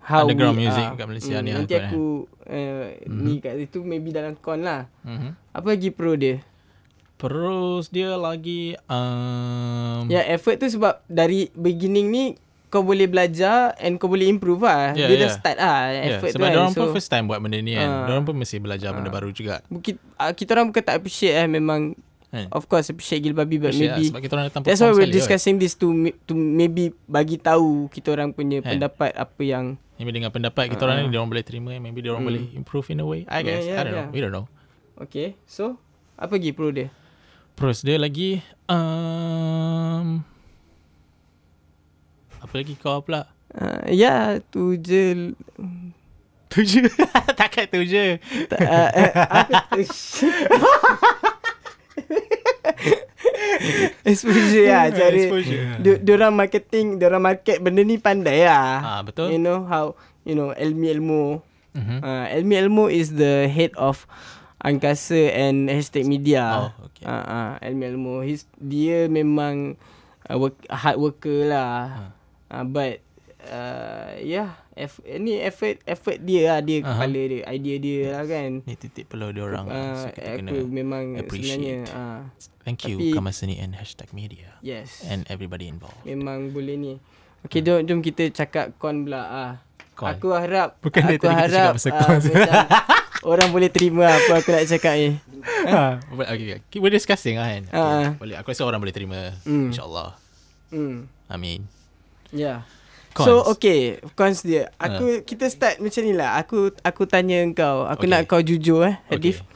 [SPEAKER 2] how
[SPEAKER 1] Underground
[SPEAKER 2] we
[SPEAKER 1] music
[SPEAKER 2] are.
[SPEAKER 1] kat Malaysia
[SPEAKER 2] Hmm,
[SPEAKER 1] ni
[SPEAKER 2] nanti
[SPEAKER 1] aku,
[SPEAKER 2] uh, ni kat situ maybe dalam con lah
[SPEAKER 1] Mhm.
[SPEAKER 2] apa lagi pro dia
[SPEAKER 1] Terus dia lagi um,
[SPEAKER 2] Ya effort tu sebab dari beginning ni kau boleh belajar and kau boleh improve lah.
[SPEAKER 1] Yeah,
[SPEAKER 2] Dia dah
[SPEAKER 1] yeah.
[SPEAKER 2] start lah
[SPEAKER 1] yeah,
[SPEAKER 2] effort
[SPEAKER 1] sebab
[SPEAKER 2] tu kan.
[SPEAKER 1] orang pun first time buat benda ni kan.
[SPEAKER 2] Ah.
[SPEAKER 1] Dia orang pun mesti belajar benda
[SPEAKER 2] Ah.
[SPEAKER 1] baru juga.
[SPEAKER 2] Kita, uh, kita orang bukan tak appreciate eh memang
[SPEAKER 1] Kan?
[SPEAKER 2] of course appreciate gila babi but
[SPEAKER 1] Appreciate lah,
[SPEAKER 2] maybe
[SPEAKER 1] sebab kita orang datang
[SPEAKER 2] that's why we're discussing this to to maybe bagi tahu kita orang punya
[SPEAKER 1] Kan?
[SPEAKER 2] pendapat apa yang
[SPEAKER 1] Maybe dengan pendapat kita orang
[SPEAKER 2] Ah.
[SPEAKER 1] ni dia orang boleh terima maybe dia orang
[SPEAKER 2] Hmm.
[SPEAKER 1] boleh improve in a way. I
[SPEAKER 2] Yeah,
[SPEAKER 1] guess.
[SPEAKER 2] yeah,
[SPEAKER 1] I don't
[SPEAKER 2] yeah.
[SPEAKER 1] know. We don't know.
[SPEAKER 2] Okay. So, apa lagi pro dia?
[SPEAKER 1] Pros dia lagi um, apa lagi kau pula?
[SPEAKER 2] Uh, ya, tu je.
[SPEAKER 1] Tu je. Takat tu je.
[SPEAKER 2] Tak, uh, uh, apa Exposure lah cara
[SPEAKER 1] Exposure.
[SPEAKER 2] dia, dia orang marketing, dia orang market benda ni pandai lah.
[SPEAKER 1] Ah, betul.
[SPEAKER 2] You know how you know Elmi Elmo.
[SPEAKER 1] Mhm.
[SPEAKER 2] Uh, Elmi Elmo is the head of Angkasa and hashtag media.
[SPEAKER 1] Oh, okay.
[SPEAKER 2] Uh, uh, Elmi Elmo. He's, dia memang uh, work, hard worker lah. Uh, but uh, yeah, eff, ni effort effort dia lah dia
[SPEAKER 1] Aha.
[SPEAKER 2] kepala dia, idea dia lah kan.
[SPEAKER 1] Ni titik peluh dia orang.
[SPEAKER 2] Uh,
[SPEAKER 1] so kita kena
[SPEAKER 2] aku memang
[SPEAKER 1] appreciate.
[SPEAKER 2] sebenarnya uh,
[SPEAKER 1] Thank you
[SPEAKER 2] tapi-
[SPEAKER 1] Kamaseni and hashtag media
[SPEAKER 2] yes.
[SPEAKER 1] and everybody involved.
[SPEAKER 2] Memang boleh ni. Okay, jom, jom kita cakap con pula. Ah.
[SPEAKER 1] Con.
[SPEAKER 2] Aku harap
[SPEAKER 1] Bukan
[SPEAKER 2] aku
[SPEAKER 1] tadi kita
[SPEAKER 2] harap
[SPEAKER 1] cakap pasal
[SPEAKER 2] ah, macam orang boleh terima apa aku nak cakap ni.
[SPEAKER 1] Ha, okay, okay. We're discussing lah kan. Okay.
[SPEAKER 2] Ah.
[SPEAKER 1] Boleh. Aku rasa orang boleh terima.
[SPEAKER 2] Hmm.
[SPEAKER 1] InsyaAllah.
[SPEAKER 2] Hmm.
[SPEAKER 1] Amin.
[SPEAKER 2] Ya. Yeah.
[SPEAKER 1] Cons.
[SPEAKER 2] So okay, cons dia. Aku kita start macam ni lah. Aku aku tanya kau. Aku
[SPEAKER 1] Okay.
[SPEAKER 2] nak kau jujur eh, Hadif.
[SPEAKER 1] Okay.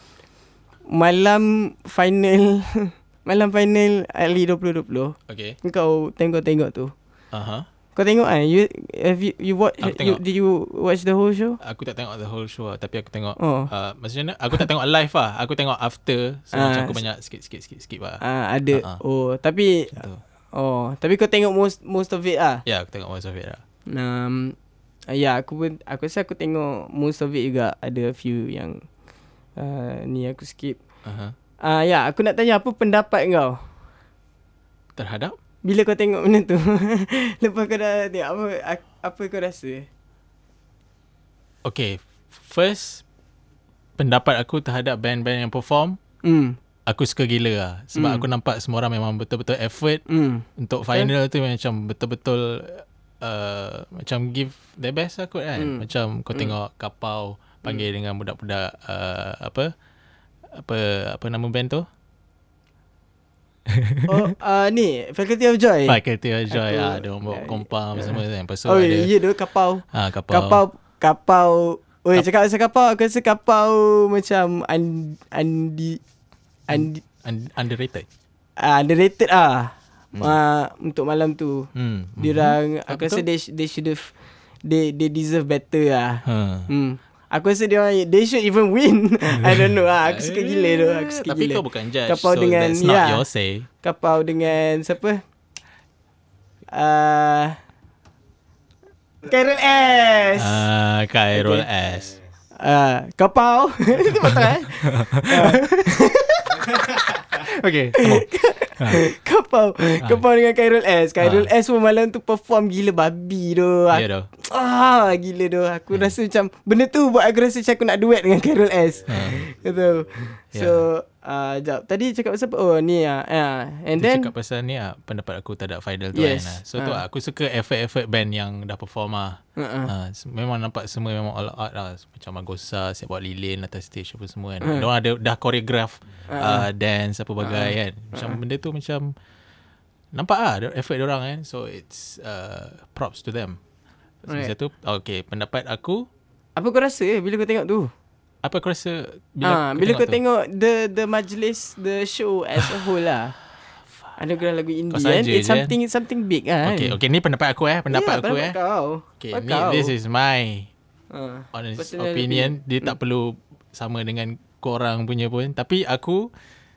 [SPEAKER 2] Malam final malam final Ali 2020.
[SPEAKER 1] Okay.
[SPEAKER 2] Kau tengok-tengok tu.
[SPEAKER 1] Aha.
[SPEAKER 2] Kau tengok kan? You have you, you watch
[SPEAKER 1] Aku
[SPEAKER 2] you, did you watch the whole show?
[SPEAKER 1] Aku tak tengok the whole show lah, tapi aku tengok
[SPEAKER 2] Oh.
[SPEAKER 1] uh, maksudnya aku tak tengok live lah. Aku tengok after so
[SPEAKER 2] Ah,
[SPEAKER 1] macam aku banyak sikit-sikit sikit-sikit lah.
[SPEAKER 2] Ah ada.
[SPEAKER 1] Ah.
[SPEAKER 2] Oh, tapi
[SPEAKER 1] tu.
[SPEAKER 2] Oh, tapi kau tengok most most of it ah.
[SPEAKER 1] Ya, aku tengok most of it lah.
[SPEAKER 2] Um, ya, aku pun aku rasa aku tengok most of it juga. Ada few yang uh, ni aku skip.
[SPEAKER 1] Aha.
[SPEAKER 2] Ah ya, aku nak tanya apa pendapat kau
[SPEAKER 1] Terhadap?
[SPEAKER 2] bila kau tengok benda tu. Lepas kau dah tengok apa apa kau rasa?
[SPEAKER 1] Okay. First, pendapat aku terhadap band-band yang perform,
[SPEAKER 2] Hmm.
[SPEAKER 1] Aku suka gila lah. Sebab
[SPEAKER 2] Hmm.
[SPEAKER 1] aku nampak semua orang memang betul-betul effort
[SPEAKER 2] Hmm.
[SPEAKER 1] untuk final tu macam betul-betul uh, macam give their best lah kot kan.
[SPEAKER 2] Hmm.
[SPEAKER 1] Macam kau tengok Kapau panggil dengan budak-budak uh, apa apa apa nama band tu?
[SPEAKER 2] Oh, uh, ni Faculty of Joy.
[SPEAKER 1] Faculty of Joy
[SPEAKER 2] Aku-
[SPEAKER 1] ah, dia orang bawa
[SPEAKER 2] ya,
[SPEAKER 1] kompam
[SPEAKER 2] ya.
[SPEAKER 1] semua kan. Lepas tu
[SPEAKER 2] oh,
[SPEAKER 1] ada
[SPEAKER 2] ya tu kapau.
[SPEAKER 1] ah kapau.
[SPEAKER 2] Kapau kapau Oi,
[SPEAKER 1] Kap-
[SPEAKER 2] cakap pasal kapau, aku rasa kapau macam andi, andi,
[SPEAKER 1] Un- underrated.
[SPEAKER 2] uh, underrated ah. Hmm. Uh, untuk malam tu.
[SPEAKER 1] Hmm.
[SPEAKER 2] Dia orang
[SPEAKER 1] Ah,
[SPEAKER 2] aku rasa they, they should have they they deserve better ah.
[SPEAKER 1] Ha.
[SPEAKER 2] Hmm. Aku rasa dia orang they should even win. I don't know ah. Aku suka gila tu. Aku suka
[SPEAKER 1] Tapi
[SPEAKER 2] gila.
[SPEAKER 1] kau bukan judge.
[SPEAKER 2] Kapau
[SPEAKER 1] so
[SPEAKER 2] dengan-
[SPEAKER 1] that's not
[SPEAKER 2] ya.
[SPEAKER 1] your say.
[SPEAKER 2] Kapau dengan siapa? Uh, Carol S.
[SPEAKER 1] Ah, Khairul
[SPEAKER 2] Okay.
[SPEAKER 1] S.
[SPEAKER 2] Uh, kapau. Itu betul eh?
[SPEAKER 1] Okay, on.
[SPEAKER 2] kapau. Kapau dengan Khairul S. Khairul S pun malam tu perform gila babi tu.
[SPEAKER 1] Ya dah.
[SPEAKER 2] Ah, gila tu. Aku rasa macam benda tu buat aku rasa macam aku nak duet dengan Carol S.
[SPEAKER 1] Ha.
[SPEAKER 2] Gitu. So, ah, uh, jap. Tadi cakap pasal apa? Oh, ni ah. Uh, and
[SPEAKER 1] Dia
[SPEAKER 2] then
[SPEAKER 1] cakap pasal ni lah Pendapat aku tak ada final tu
[SPEAKER 2] Yes.
[SPEAKER 1] kan lah. So tu
[SPEAKER 2] Ah.
[SPEAKER 1] aku suka effort-effort band yang dah perform
[SPEAKER 2] uh-uh.
[SPEAKER 1] uh, Memang nampak semua memang all out lah Macam Magosa Siap buat lilin atas stage apa semua kan
[SPEAKER 2] Hmm.
[SPEAKER 1] Diorang ada dah choreograph
[SPEAKER 2] Ah.
[SPEAKER 1] uh, Dance apa bagai kan Macam benda tu macam Nampak dia- effort diorang kan So it's uh, props to them So,
[SPEAKER 2] Right.
[SPEAKER 1] Satu Okay pendapat aku
[SPEAKER 2] apa kau rasa eh bila kau tengok tu?
[SPEAKER 1] Apa kau rasa
[SPEAKER 2] Bila, ah,
[SPEAKER 1] kau
[SPEAKER 2] bila kau
[SPEAKER 1] tu?
[SPEAKER 2] tengok the the majlis, the show as a whole lah. Anugerah lagu indie kan. It's
[SPEAKER 1] je.
[SPEAKER 2] something something big kan.
[SPEAKER 1] Okay, okay ni pendapat aku eh Pendapat
[SPEAKER 2] Ya,
[SPEAKER 1] aku
[SPEAKER 2] pendapat
[SPEAKER 1] eh
[SPEAKER 2] Kau.
[SPEAKER 1] Okay,
[SPEAKER 2] Pendapat
[SPEAKER 1] ni,
[SPEAKER 2] kau.
[SPEAKER 1] this is my
[SPEAKER 2] Ah.
[SPEAKER 1] honest
[SPEAKER 2] Personal
[SPEAKER 1] opinion dia tak perlu sama dengan korang punya pun tapi aku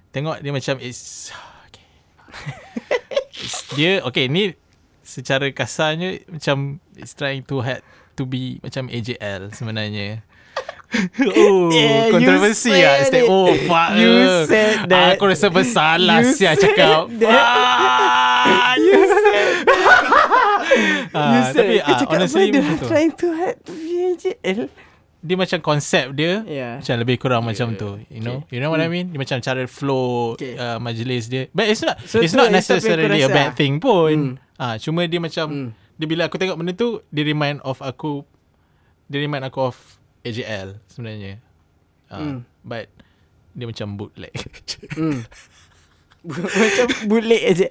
[SPEAKER 1] tengok dia macam it's okay. it's, dia okay ni secara kasarnya macam it's trying to had to be macam AJL sebenarnya oh,
[SPEAKER 2] Yeah,
[SPEAKER 1] kontroversi lah.
[SPEAKER 2] said
[SPEAKER 1] oh, fuck.
[SPEAKER 2] You said that.
[SPEAKER 1] Aku rasa bersalah
[SPEAKER 2] You
[SPEAKER 1] sia
[SPEAKER 2] said
[SPEAKER 1] cakap. Fuck.
[SPEAKER 2] You said
[SPEAKER 1] Ah,
[SPEAKER 2] You said
[SPEAKER 1] tapi
[SPEAKER 2] Kau
[SPEAKER 1] ah,
[SPEAKER 2] cakap
[SPEAKER 1] honestly
[SPEAKER 2] dia
[SPEAKER 1] macam tu.
[SPEAKER 2] trying to to VJL
[SPEAKER 1] dia macam konsep dia
[SPEAKER 2] Yeah.
[SPEAKER 1] macam lebih kurang macam tu you know you know what I mean dia macam cara flow
[SPEAKER 2] Okay.
[SPEAKER 1] uh, majlis dia but it's not
[SPEAKER 2] So
[SPEAKER 1] it's not necessarily a bad
[SPEAKER 2] ah?
[SPEAKER 1] thing pun ah cuma dia macam
[SPEAKER 2] Hmm.
[SPEAKER 1] dia bila aku tengok benda tu dia remind of aku dia remind aku of AJL sebenarnya ah
[SPEAKER 2] Hmm.
[SPEAKER 1] but dia macam bootleg
[SPEAKER 2] Hmm. Macam bulik aje.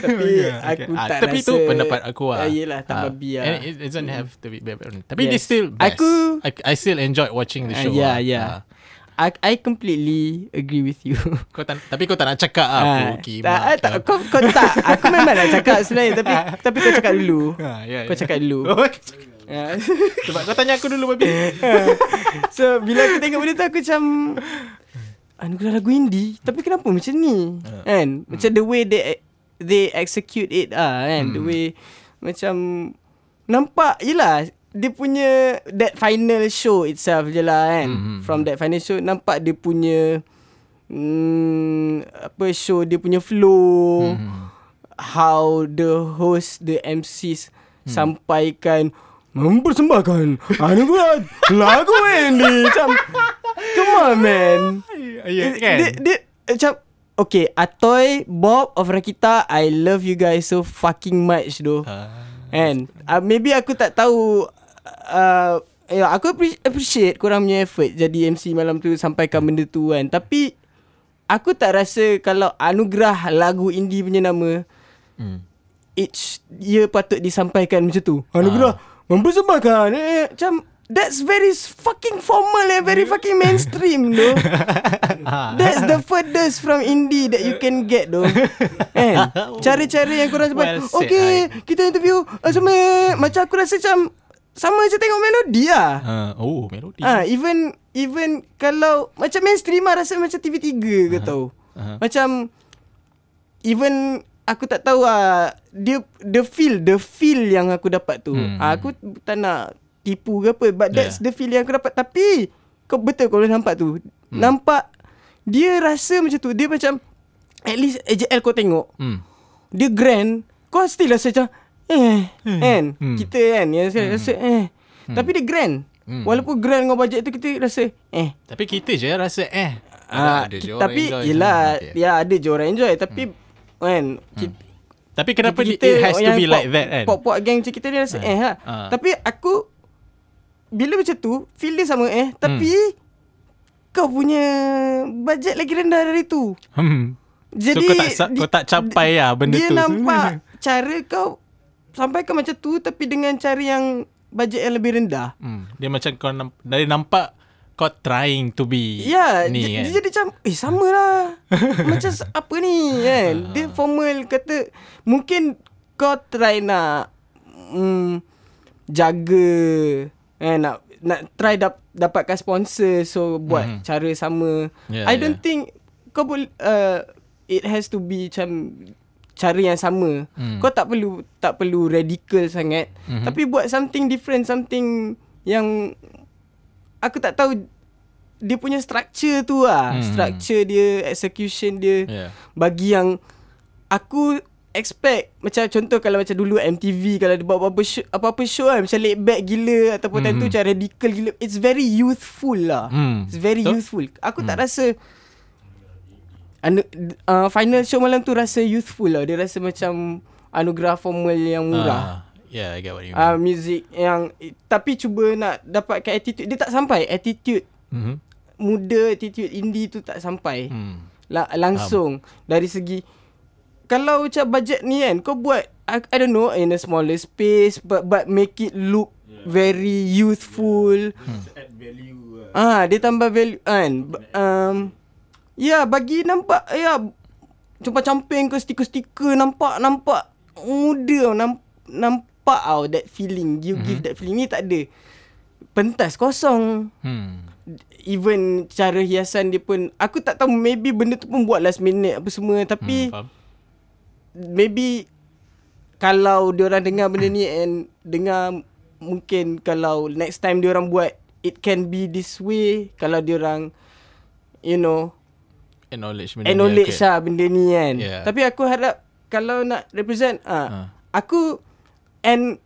[SPEAKER 2] Tapi aku
[SPEAKER 1] Ah,
[SPEAKER 2] tak
[SPEAKER 1] tapi
[SPEAKER 2] rasa
[SPEAKER 1] tu pendapat aku lah.
[SPEAKER 2] Ah, yelah, tak
[SPEAKER 1] Ah,
[SPEAKER 2] babi lah.
[SPEAKER 1] And it doesn't have to be. Tapi
[SPEAKER 2] Yes.
[SPEAKER 1] they still best.
[SPEAKER 2] Aku-
[SPEAKER 1] I, I still enjoyed watching the
[SPEAKER 2] Ah,
[SPEAKER 1] show.
[SPEAKER 2] yeah,
[SPEAKER 1] lah.
[SPEAKER 2] yeah.
[SPEAKER 1] Ah.
[SPEAKER 2] I, I completely agree with you.
[SPEAKER 1] Kau tak, tapi kau tak nak cakap ah,
[SPEAKER 2] Ah,
[SPEAKER 1] aku
[SPEAKER 2] tak, ah, tak, kau, kau tak. Aku memang nak cakap sebenarnya tapi tapi kau cakap dulu.
[SPEAKER 1] Ha, ya,
[SPEAKER 2] Kau
[SPEAKER 1] ya.
[SPEAKER 2] cakap dulu.
[SPEAKER 1] Oh,
[SPEAKER 2] Ah.
[SPEAKER 1] Sebab kau tanya aku dulu babi.
[SPEAKER 2] so bila aku tengok benda tu aku macam anugerah lagu indie tapi kenapa macam ni
[SPEAKER 1] Ah.
[SPEAKER 2] kan macam the way they they execute it ah kan the
[SPEAKER 1] Hmm.
[SPEAKER 2] way macam nampak yelah dia punya that final show itself je lah kan
[SPEAKER 1] Hmm, hmm,
[SPEAKER 2] from that final show nampak dia punya hmm, apa show dia punya flow
[SPEAKER 1] Hmm.
[SPEAKER 2] how the host the MCs
[SPEAKER 1] Hmm.
[SPEAKER 2] sampaikan mempersembahkan anugerah lagu ini macam come on man
[SPEAKER 1] Ya,
[SPEAKER 2] dia,
[SPEAKER 1] kan?
[SPEAKER 2] dia, dia macam okay Atoy Bob of Rakita I love you guys so fucking much though
[SPEAKER 1] Ah.
[SPEAKER 2] And uh, maybe aku tak tahu uh, ya, Aku appre- appreciate korang punya effort Jadi MC malam tu Sampaikan benda tu kan Tapi Aku tak rasa Kalau anugerah lagu indie punya nama
[SPEAKER 1] Hmm.
[SPEAKER 2] Each year patut disampaikan macam tu Anugerah Mempersembahkan eh, Macam That's very fucking formal and very fucking mainstream though. That's the furthest from indie that you can get though. Kan? Cara-cara yang korang sebut,
[SPEAKER 1] Well said,
[SPEAKER 2] okay, kita interview uh, sama macam aku rasa macam sama je tengok melodi lah.
[SPEAKER 1] Ah, oh, melodi.
[SPEAKER 2] Ah, even even kalau macam mainstream lah rasa macam TV3 ke tahu.
[SPEAKER 1] aha.
[SPEAKER 2] Macam even aku tak tahu ah dia the feel the feel yang aku dapat tu.
[SPEAKER 1] Hmm.
[SPEAKER 2] Ah, aku tak nak tipu ke apa but that's
[SPEAKER 1] Yeah.
[SPEAKER 2] the feel yang aku dapat tapi kau betul kau boleh nampak tu.
[SPEAKER 1] Hmm.
[SPEAKER 2] Nampak dia rasa macam tu. Dia macam at least AJL kau tengok
[SPEAKER 1] Hmm.
[SPEAKER 2] dia grand kau still rasa macam eh kan
[SPEAKER 1] Hmm.
[SPEAKER 2] kita kan yang rasa, rasa eh tapi dia grand
[SPEAKER 1] Hmm.
[SPEAKER 2] walaupun grand dengan bajet tu kita rasa eh
[SPEAKER 1] Tapi kita je rasa eh.
[SPEAKER 2] Ah,
[SPEAKER 1] Ada-
[SPEAKER 2] ki- tapi yelah
[SPEAKER 1] Okay.
[SPEAKER 2] ya ada je orang enjoy tapi kan kita,
[SPEAKER 1] Tapi kenapa
[SPEAKER 2] kita,
[SPEAKER 1] it has to be
[SPEAKER 2] pop-
[SPEAKER 1] like that kan?
[SPEAKER 2] Pop-pop gang macam kita ni rasa
[SPEAKER 1] Ah.
[SPEAKER 2] eh ha.
[SPEAKER 1] Ah.
[SPEAKER 2] Tapi aku bila macam tu feel dia sama eh tapi kau punya bajet lagi rendah dari tu.
[SPEAKER 1] Hmm.
[SPEAKER 2] Jadi
[SPEAKER 1] so kau tak kau tak capai lah benda
[SPEAKER 2] dia
[SPEAKER 1] tu.
[SPEAKER 2] nampak cara kau sampaikan macam tu tapi dengan cara yang bajet yang lebih rendah.
[SPEAKER 1] Hmm. Dia macam kau namp- dari nampak kau trying to be
[SPEAKER 2] Ya,
[SPEAKER 1] ni
[SPEAKER 2] dia,
[SPEAKER 1] kan.
[SPEAKER 2] dia jadi macam eh sama lah. macam apa ni kan. Dia formal kata mungkin kau try nak mm, jaga eh nak nak try dap, dapatkan sponsor so buat
[SPEAKER 1] Mhm.
[SPEAKER 2] cara sama.
[SPEAKER 1] Yeah,
[SPEAKER 2] I don't
[SPEAKER 1] yeah.
[SPEAKER 2] think kau boleh uh, it has to be macam cara yang sama.
[SPEAKER 1] Hmm.
[SPEAKER 2] Kau tak perlu tak perlu radical sangat.
[SPEAKER 1] Mhm.
[SPEAKER 2] Tapi buat something different, something yang aku tak tahu dia punya structure tu lah.
[SPEAKER 1] Hmm.
[SPEAKER 2] Structure dia, execution dia
[SPEAKER 1] Yeah.
[SPEAKER 2] bagi yang aku expect macam contoh kalau macam dulu MTV kalau dia buat apa-apa show, apa-apa show kan macam laid back gila ataupun time tu
[SPEAKER 1] Mhm.
[SPEAKER 2] macam radical gila it's very youthful lah
[SPEAKER 1] Hmm.
[SPEAKER 2] it's very
[SPEAKER 1] So-
[SPEAKER 2] youthful aku tak rasa anu, uh, final show malam tu rasa youthful lah. Dia rasa macam anugerah formal yang murah.
[SPEAKER 1] Ah, yeah, I get what you
[SPEAKER 2] ah
[SPEAKER 1] mean.
[SPEAKER 2] music yang tapi cuba nak dapatkan attitude. Dia tak sampai. Attitude
[SPEAKER 1] Mhm.
[SPEAKER 2] muda attitude indie tu tak sampai.
[SPEAKER 1] Hmm.
[SPEAKER 2] La, langsung. Dari segi kalau macam budget ni kan kau buat I, I don't know in a smaller space but but make it look very youthful.
[SPEAKER 3] Add value uh,
[SPEAKER 2] ah dia tambah value kan? B- um ya bagi nampak ya cuba camping ke stiker-stiker nampak nampak muda. Tau, namp, nampak tau that feeling. You give that feeling. Ni tak ada. Pentas kosong.
[SPEAKER 1] Hmm.
[SPEAKER 2] even cara hiasan dia pun aku tak tahu maybe benda tu pun buat last minute apa semua. Tapi
[SPEAKER 1] Hmm, faham.
[SPEAKER 2] maybe kalau dia orang dengar benda ni and dengar mungkin kalau next time dia orang buat it can be this way. Kalau dia orang you know
[SPEAKER 1] Acknowledge benda ni,
[SPEAKER 2] acknowledge
[SPEAKER 1] okay.
[SPEAKER 2] lah benda ni kan
[SPEAKER 1] Yeah.
[SPEAKER 2] tapi aku harap kalau nak represent ah
[SPEAKER 1] Ah.
[SPEAKER 2] aku and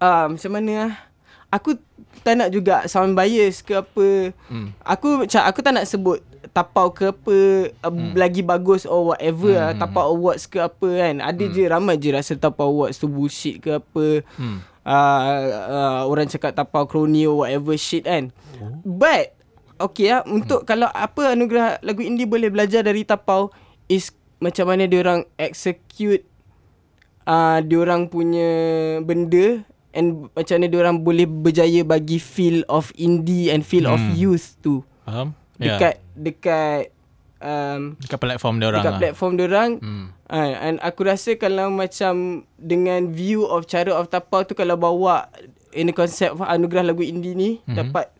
[SPEAKER 2] ah macam mana ah aku tak nak juga sound bias ke apa
[SPEAKER 1] Hmm.
[SPEAKER 2] Aku macam aku tak nak sebut tapau ke apa hmm. lagi bagus or whatever hmm. lah, tapau awards ke apa kan. Ada hmm. je ramai je rasa tapau awards tu bullshit ke apa.
[SPEAKER 1] Hmm.
[SPEAKER 2] Uh, uh, orang cakap tapau kroni or whatever shit kan. Oh. But okay lah untuk hmm. kalau apa anugerah lagu indie boleh belajar dari Tapau is macam mana dia orang execute uh, dia orang punya benda and macam mana dia orang boleh berjaya bagi feel of indie and feel hmm. of youth tu
[SPEAKER 1] Faham?
[SPEAKER 2] dekat yeah. dekat um,
[SPEAKER 1] dekat platform dia orang.
[SPEAKER 2] dekat
[SPEAKER 1] lah.
[SPEAKER 2] platform dia orang
[SPEAKER 1] Hmm.
[SPEAKER 2] uh, and aku rasa kalau macam dengan view of cara of tapau tu kalau bawa in the concept of anugerah lagu indie ni
[SPEAKER 1] Mhm.
[SPEAKER 2] dapat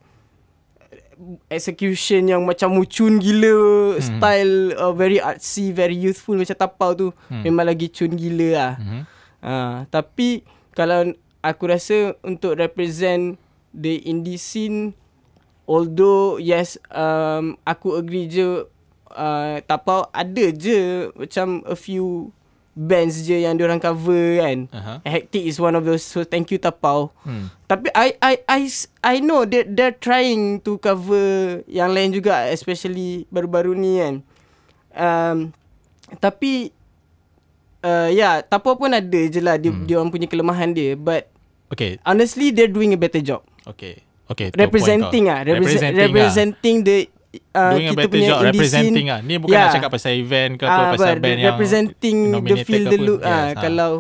[SPEAKER 2] execution yang macam mucun gila
[SPEAKER 1] Hmm.
[SPEAKER 2] style uh, very artsy very youthful macam tapau tu
[SPEAKER 1] Hmm.
[SPEAKER 2] memang lagi cun gila lah
[SPEAKER 1] Mhm.
[SPEAKER 2] uh, tapi kalau aku rasa untuk represent the indie scene although yes um, aku agree je uh, tapau ada je macam a few bands je yang diorang cover kan
[SPEAKER 1] Aha.
[SPEAKER 2] Hectic is one of those so thank you tapau
[SPEAKER 1] Hmm.
[SPEAKER 2] tapi I I I I know that they're trying to cover yang lain juga especially baru-baru ni kan. Um, tapi uh, ya, yeah, Tapau pun ada je lah dia,
[SPEAKER 1] Hmm.
[SPEAKER 2] dia orang punya kelemahan dia but
[SPEAKER 1] Okay.
[SPEAKER 2] honestly they're doing a better job.
[SPEAKER 1] Okay. Okay. tu
[SPEAKER 2] representing ah,
[SPEAKER 1] kau.
[SPEAKER 2] representing,
[SPEAKER 1] Representing,
[SPEAKER 2] representing the
[SPEAKER 1] ah.
[SPEAKER 2] Uh,
[SPEAKER 1] Doing a
[SPEAKER 2] kita
[SPEAKER 1] better
[SPEAKER 2] punya
[SPEAKER 1] job representing ah. Ni bukan
[SPEAKER 2] Yeah.
[SPEAKER 1] nak cakap pasal event ke apa
[SPEAKER 2] Ah,
[SPEAKER 1] pasal
[SPEAKER 2] but
[SPEAKER 1] band yang
[SPEAKER 2] representing the feel the look ah
[SPEAKER 1] Yes, ah.
[SPEAKER 2] kalau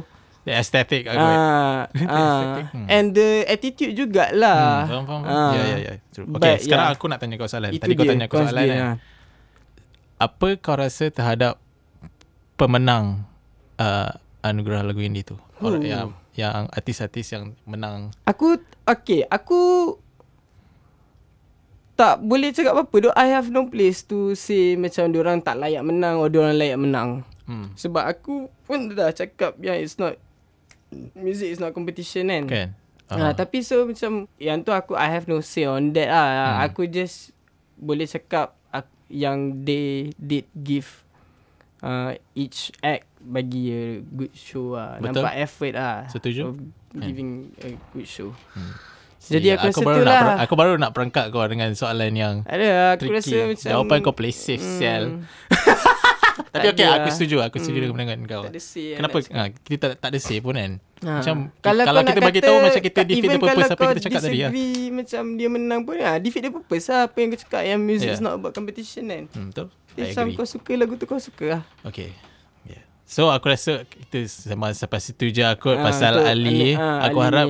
[SPEAKER 1] The aesthetic aku.
[SPEAKER 2] ah ah
[SPEAKER 1] Hmm.
[SPEAKER 2] and the attitude jugalah.
[SPEAKER 1] Hmm, faham, faham.
[SPEAKER 2] Ah.
[SPEAKER 1] Ya, ya, ya. True.
[SPEAKER 2] But,
[SPEAKER 1] Okay, sekarang
[SPEAKER 2] yeah.
[SPEAKER 1] aku nak tanya kau soalan.
[SPEAKER 2] Itu
[SPEAKER 1] Tadi kau
[SPEAKER 2] dia,
[SPEAKER 1] tanya aku
[SPEAKER 2] kau
[SPEAKER 1] soalan
[SPEAKER 2] dia,
[SPEAKER 1] kan.
[SPEAKER 2] ah.
[SPEAKER 1] Apa kau rasa terhadap pemenang uh, anugerah lagu indie tu? Orang
[SPEAKER 2] Hmm.
[SPEAKER 1] yang yang artis-artis yang menang.
[SPEAKER 2] Aku okay, aku tak boleh cakap apa-apa. Though I have no place to say macam orang tak layak menang atau orang layak menang.
[SPEAKER 1] Hmm.
[SPEAKER 2] Sebab aku pun dah cakap yang it's not music is not competition kan.
[SPEAKER 1] Kan?
[SPEAKER 2] Ha, tapi so macam yang tu aku I have no say on that lah. Hmm. Aku just boleh cakap aku, yang they did give uh, each act bagi a good show lah.
[SPEAKER 1] Betul.
[SPEAKER 2] Nampak effort lah.
[SPEAKER 1] Setuju?
[SPEAKER 2] Of giving a good show.
[SPEAKER 1] Hmm.
[SPEAKER 2] Jadi aku rasa
[SPEAKER 1] baru nak
[SPEAKER 2] lah.
[SPEAKER 1] aku baru nak perangkat kau dengan soalan yang
[SPEAKER 2] Ada aku
[SPEAKER 1] tricky.
[SPEAKER 2] rasa macam
[SPEAKER 1] Jawapan kau play safe
[SPEAKER 2] Hmm.
[SPEAKER 1] sial. Tapi okey aku
[SPEAKER 2] lah.
[SPEAKER 1] setuju. Aku setuju dengan pandangan kau.
[SPEAKER 2] Tak ada say lah
[SPEAKER 1] Kenapa ha, kita tak, tak ada say pun kan?
[SPEAKER 2] Ha.
[SPEAKER 1] Macam
[SPEAKER 2] kalau,
[SPEAKER 1] kalau kita bagi tahu macam kita defeat
[SPEAKER 2] even
[SPEAKER 1] the purpose apa yang kita cakap tadi lah.
[SPEAKER 2] disagree macam dia menang pun ha, defeat the purpose lah apa yang kau cakap yang music
[SPEAKER 1] Yeah.
[SPEAKER 2] is not about competition kan.
[SPEAKER 1] Hmm, betul. I
[SPEAKER 2] some
[SPEAKER 1] agree.
[SPEAKER 2] kau suka lagu tu kau suka lah.
[SPEAKER 1] Okay. Yeah. So aku rasa kita sama sampai situ je aku
[SPEAKER 2] Ah,
[SPEAKER 1] pasal
[SPEAKER 2] untuk
[SPEAKER 1] Ali.
[SPEAKER 2] Ali- ah,
[SPEAKER 1] aku
[SPEAKER 2] Ali
[SPEAKER 1] harap.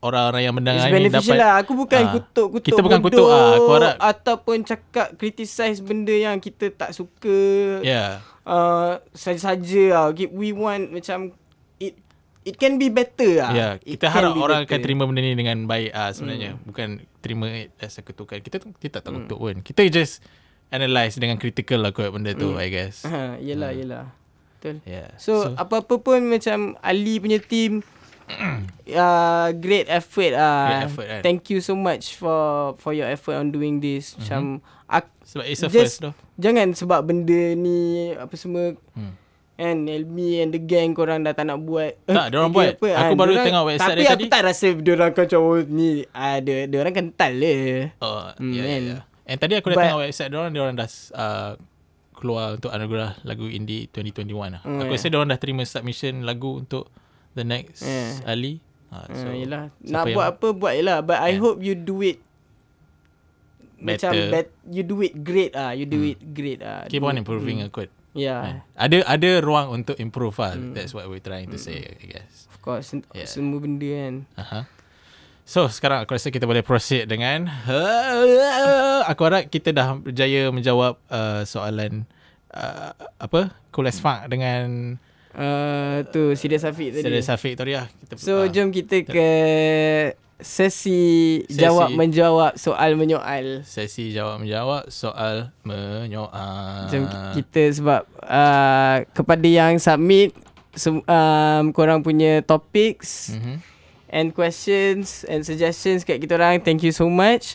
[SPEAKER 1] Orang-orang yang mendengar
[SPEAKER 2] It's
[SPEAKER 1] ni dapat
[SPEAKER 2] lah. Aku bukan
[SPEAKER 1] Ah.
[SPEAKER 2] kutuk-kutuk
[SPEAKER 1] Kita bukan kutuk, ah. Aku harap-
[SPEAKER 2] ataupun cakap criticize benda yang kita tak suka.
[SPEAKER 1] Yeah.
[SPEAKER 2] Uh, saja-saja lah. Okay, We want macam it it can be better lah.
[SPEAKER 1] Ya,
[SPEAKER 2] It
[SPEAKER 1] kita
[SPEAKER 2] can
[SPEAKER 1] harap
[SPEAKER 2] be
[SPEAKER 1] orang akan
[SPEAKER 2] better.
[SPEAKER 1] terima benda ni dengan baik ah sebenarnya. Hmm. Bukan terima it as a kutukan. Kita kita tak kutuk pun. Kita just analyse dengan critical lah kot benda tu, I guess.
[SPEAKER 2] Ha, yelah, yelah. Betul.
[SPEAKER 1] Yeah.
[SPEAKER 2] So, so apa-apa pun macam Ali punya team uh, great effort ah.
[SPEAKER 1] Great effort, kan?
[SPEAKER 2] Thank you so much for for your effort on doing this. Macam ak-
[SPEAKER 1] sebab it's a
[SPEAKER 2] just
[SPEAKER 1] first tu.
[SPEAKER 2] jangan sebab benda ni apa semua
[SPEAKER 1] Hmm.
[SPEAKER 2] And Elmi and the gang korang dah tak nak buat
[SPEAKER 1] Tak, diorang
[SPEAKER 2] dia
[SPEAKER 1] buat. Aku baru tengok website
[SPEAKER 2] tapi
[SPEAKER 1] dia
[SPEAKER 2] aku
[SPEAKER 1] tadi.
[SPEAKER 2] tak rasa diorang kau macam oh, ni ada uh, diorang kental le.
[SPEAKER 1] Oh, ya, ya,
[SPEAKER 2] kan?
[SPEAKER 1] ya. And tadi aku dah
[SPEAKER 2] But-
[SPEAKER 1] tengok website diorang, diorang dah uh, keluar untuk anugerah lagu indie 2021 lah.
[SPEAKER 2] Hmm,
[SPEAKER 1] aku
[SPEAKER 2] ya.
[SPEAKER 1] rasa diorang dah terima submission lagu untuk the next
[SPEAKER 2] Yeah.
[SPEAKER 1] Ali. Ha,
[SPEAKER 2] So, uh, yelah.
[SPEAKER 1] siapa
[SPEAKER 2] Nak buat apa buat lah But I
[SPEAKER 1] Yeah.
[SPEAKER 2] hope you do it Macam
[SPEAKER 1] Better.
[SPEAKER 2] bet, You do it great ah, You do
[SPEAKER 1] Hmm.
[SPEAKER 2] it great ah.
[SPEAKER 1] Keep on improving
[SPEAKER 2] mm.
[SPEAKER 1] mm. kot.
[SPEAKER 2] Yeah
[SPEAKER 1] Kan? Ada ada ruang untuk improve lah.
[SPEAKER 2] Hmm.
[SPEAKER 1] That's what we're trying to say, I guess.
[SPEAKER 2] Of course
[SPEAKER 1] Yeah.
[SPEAKER 2] Semua benda kan
[SPEAKER 1] Aha. So sekarang aku rasa kita boleh proceed dengan Aku harap kita dah berjaya menjawab uh, soalan uh, apa Cool as fuck dengan
[SPEAKER 2] uh, Tu Sidi Safiq tadi
[SPEAKER 1] Seri Safiq tadi lah kita,
[SPEAKER 2] So
[SPEAKER 1] ah,
[SPEAKER 2] jom kita ke Sesi,
[SPEAKER 1] Sesi.
[SPEAKER 2] Jawab menjawab Soal menyoal
[SPEAKER 1] Sesi jawab menjawab soal menyoal
[SPEAKER 2] Jom kita sebab uh, Kepada yang submit sem- um, Korang punya topics
[SPEAKER 1] mm-hmm.
[SPEAKER 2] and questions and suggestions kat kita orang. Thank you so much.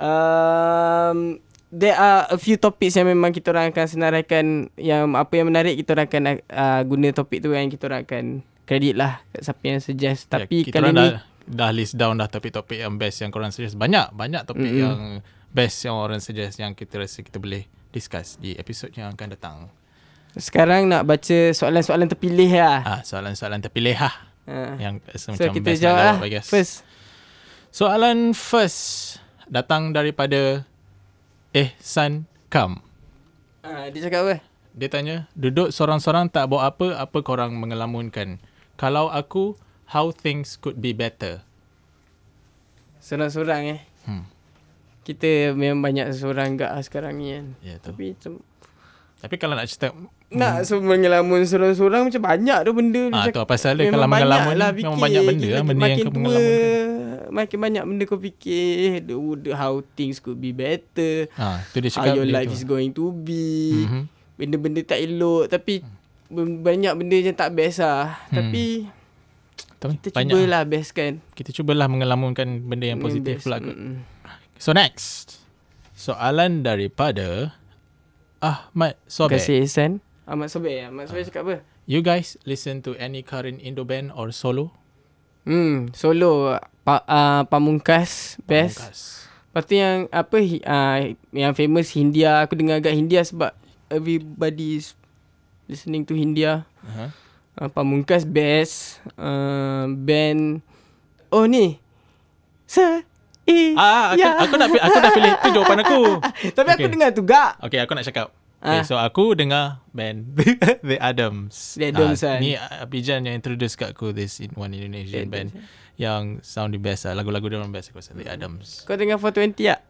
[SPEAKER 2] Um, there are a few topics yang memang kita orang akan senaraikan yang apa yang menarik kita orang akan uh, guna topik tu yang kita orang akan kredit lah kat siapa yang suggest. Tapi
[SPEAKER 1] Ya,
[SPEAKER 2] kali ni
[SPEAKER 1] dah, dah list down dah topik-topik yang best yang korang suggest. Banyak, banyak topik
[SPEAKER 2] Mm-mm.
[SPEAKER 1] yang best yang orang suggest yang kita rasa kita boleh discuss di episod yang akan datang.
[SPEAKER 2] sekarang nak baca soalan-soalan terpilih lah.
[SPEAKER 1] Ah, soalan-soalan terpilih lah
[SPEAKER 2] Uh,
[SPEAKER 1] yang
[SPEAKER 2] so
[SPEAKER 1] macam
[SPEAKER 2] kita
[SPEAKER 1] best
[SPEAKER 2] jawab lah first.
[SPEAKER 1] Soalan first datang daripada Ehsan Kam.
[SPEAKER 2] Ah, dia cakap apa?
[SPEAKER 1] Dia tanya, duduk sorang-sorang tak buat apa, apa korang mengelamunkan? Kalau aku, how things could be better?
[SPEAKER 2] Sorang-sorang eh.
[SPEAKER 1] Hmm.
[SPEAKER 2] Kita memang banyak seorang gak sekarang ni kan.
[SPEAKER 1] Ya tu.
[SPEAKER 2] Tapi
[SPEAKER 1] Tapi kalau nak cerita,
[SPEAKER 2] nak so mengelamun sorang-sorang macam banyak tu benda.
[SPEAKER 1] ah,
[SPEAKER 2] Macam-
[SPEAKER 1] tu pasal dia
[SPEAKER 2] memang
[SPEAKER 1] kalau mengelamun,
[SPEAKER 2] lah
[SPEAKER 1] memang
[SPEAKER 2] fikir.
[SPEAKER 1] banyak benda lah, benda yang
[SPEAKER 2] makin
[SPEAKER 1] kau
[SPEAKER 2] tua,
[SPEAKER 1] mengelamunkan.
[SPEAKER 2] Makin banyak benda kau fikir the, the, how things could be better.
[SPEAKER 1] Ah, tu dia
[SPEAKER 2] How
[SPEAKER 1] cakap
[SPEAKER 2] your
[SPEAKER 1] dia
[SPEAKER 2] life
[SPEAKER 1] tu.
[SPEAKER 2] is going to be.
[SPEAKER 1] Mhm.
[SPEAKER 2] Benda-benda tak elok tapi ben- banyak benda yang tak best lah.
[SPEAKER 1] Hmm.
[SPEAKER 2] Tapi
[SPEAKER 1] Tapi
[SPEAKER 2] kita
[SPEAKER 1] banyak
[SPEAKER 2] cubalah best kan.
[SPEAKER 1] Kita cubalah mengelamunkan benda yang positif pula kot. So next. Soalan daripada Ahmad
[SPEAKER 2] Terima
[SPEAKER 1] Sobek.
[SPEAKER 2] kasih Ihsan. Ahmad Sobek ya. Ahmad Sobek cakap apa?
[SPEAKER 1] You guys listen to any current Indo band or solo?
[SPEAKER 2] Hmm, solo pa, uh, Pamungkas best.
[SPEAKER 1] Pamungkas.
[SPEAKER 2] Lepas tu yang apa uh, yang famous Hindia aku dengar agak Hindia sebab everybody is listening to Hindia.
[SPEAKER 1] Uh-huh.
[SPEAKER 2] Uh, Pamungkas best. Uh, band Oh ni. Sa i
[SPEAKER 1] Ah, aku,
[SPEAKER 2] ya.
[SPEAKER 1] aku nak aku dah pilih tu jawapan aku.
[SPEAKER 2] Tapi aku
[SPEAKER 1] Okay.
[SPEAKER 2] dengar tu gak.
[SPEAKER 1] Okay, aku nak cakap. Okay,
[SPEAKER 2] Ah.
[SPEAKER 1] so aku dengar band The Adams.
[SPEAKER 2] The Adams,
[SPEAKER 1] Ah,
[SPEAKER 2] kan?
[SPEAKER 1] Ni Abijan yang introduce kat aku this in one Indonesian
[SPEAKER 2] The
[SPEAKER 1] band yang sound the best lah. Lagu-lagu dia orang best aku rasa. The Adams.
[SPEAKER 2] Kau dengar 420 tak?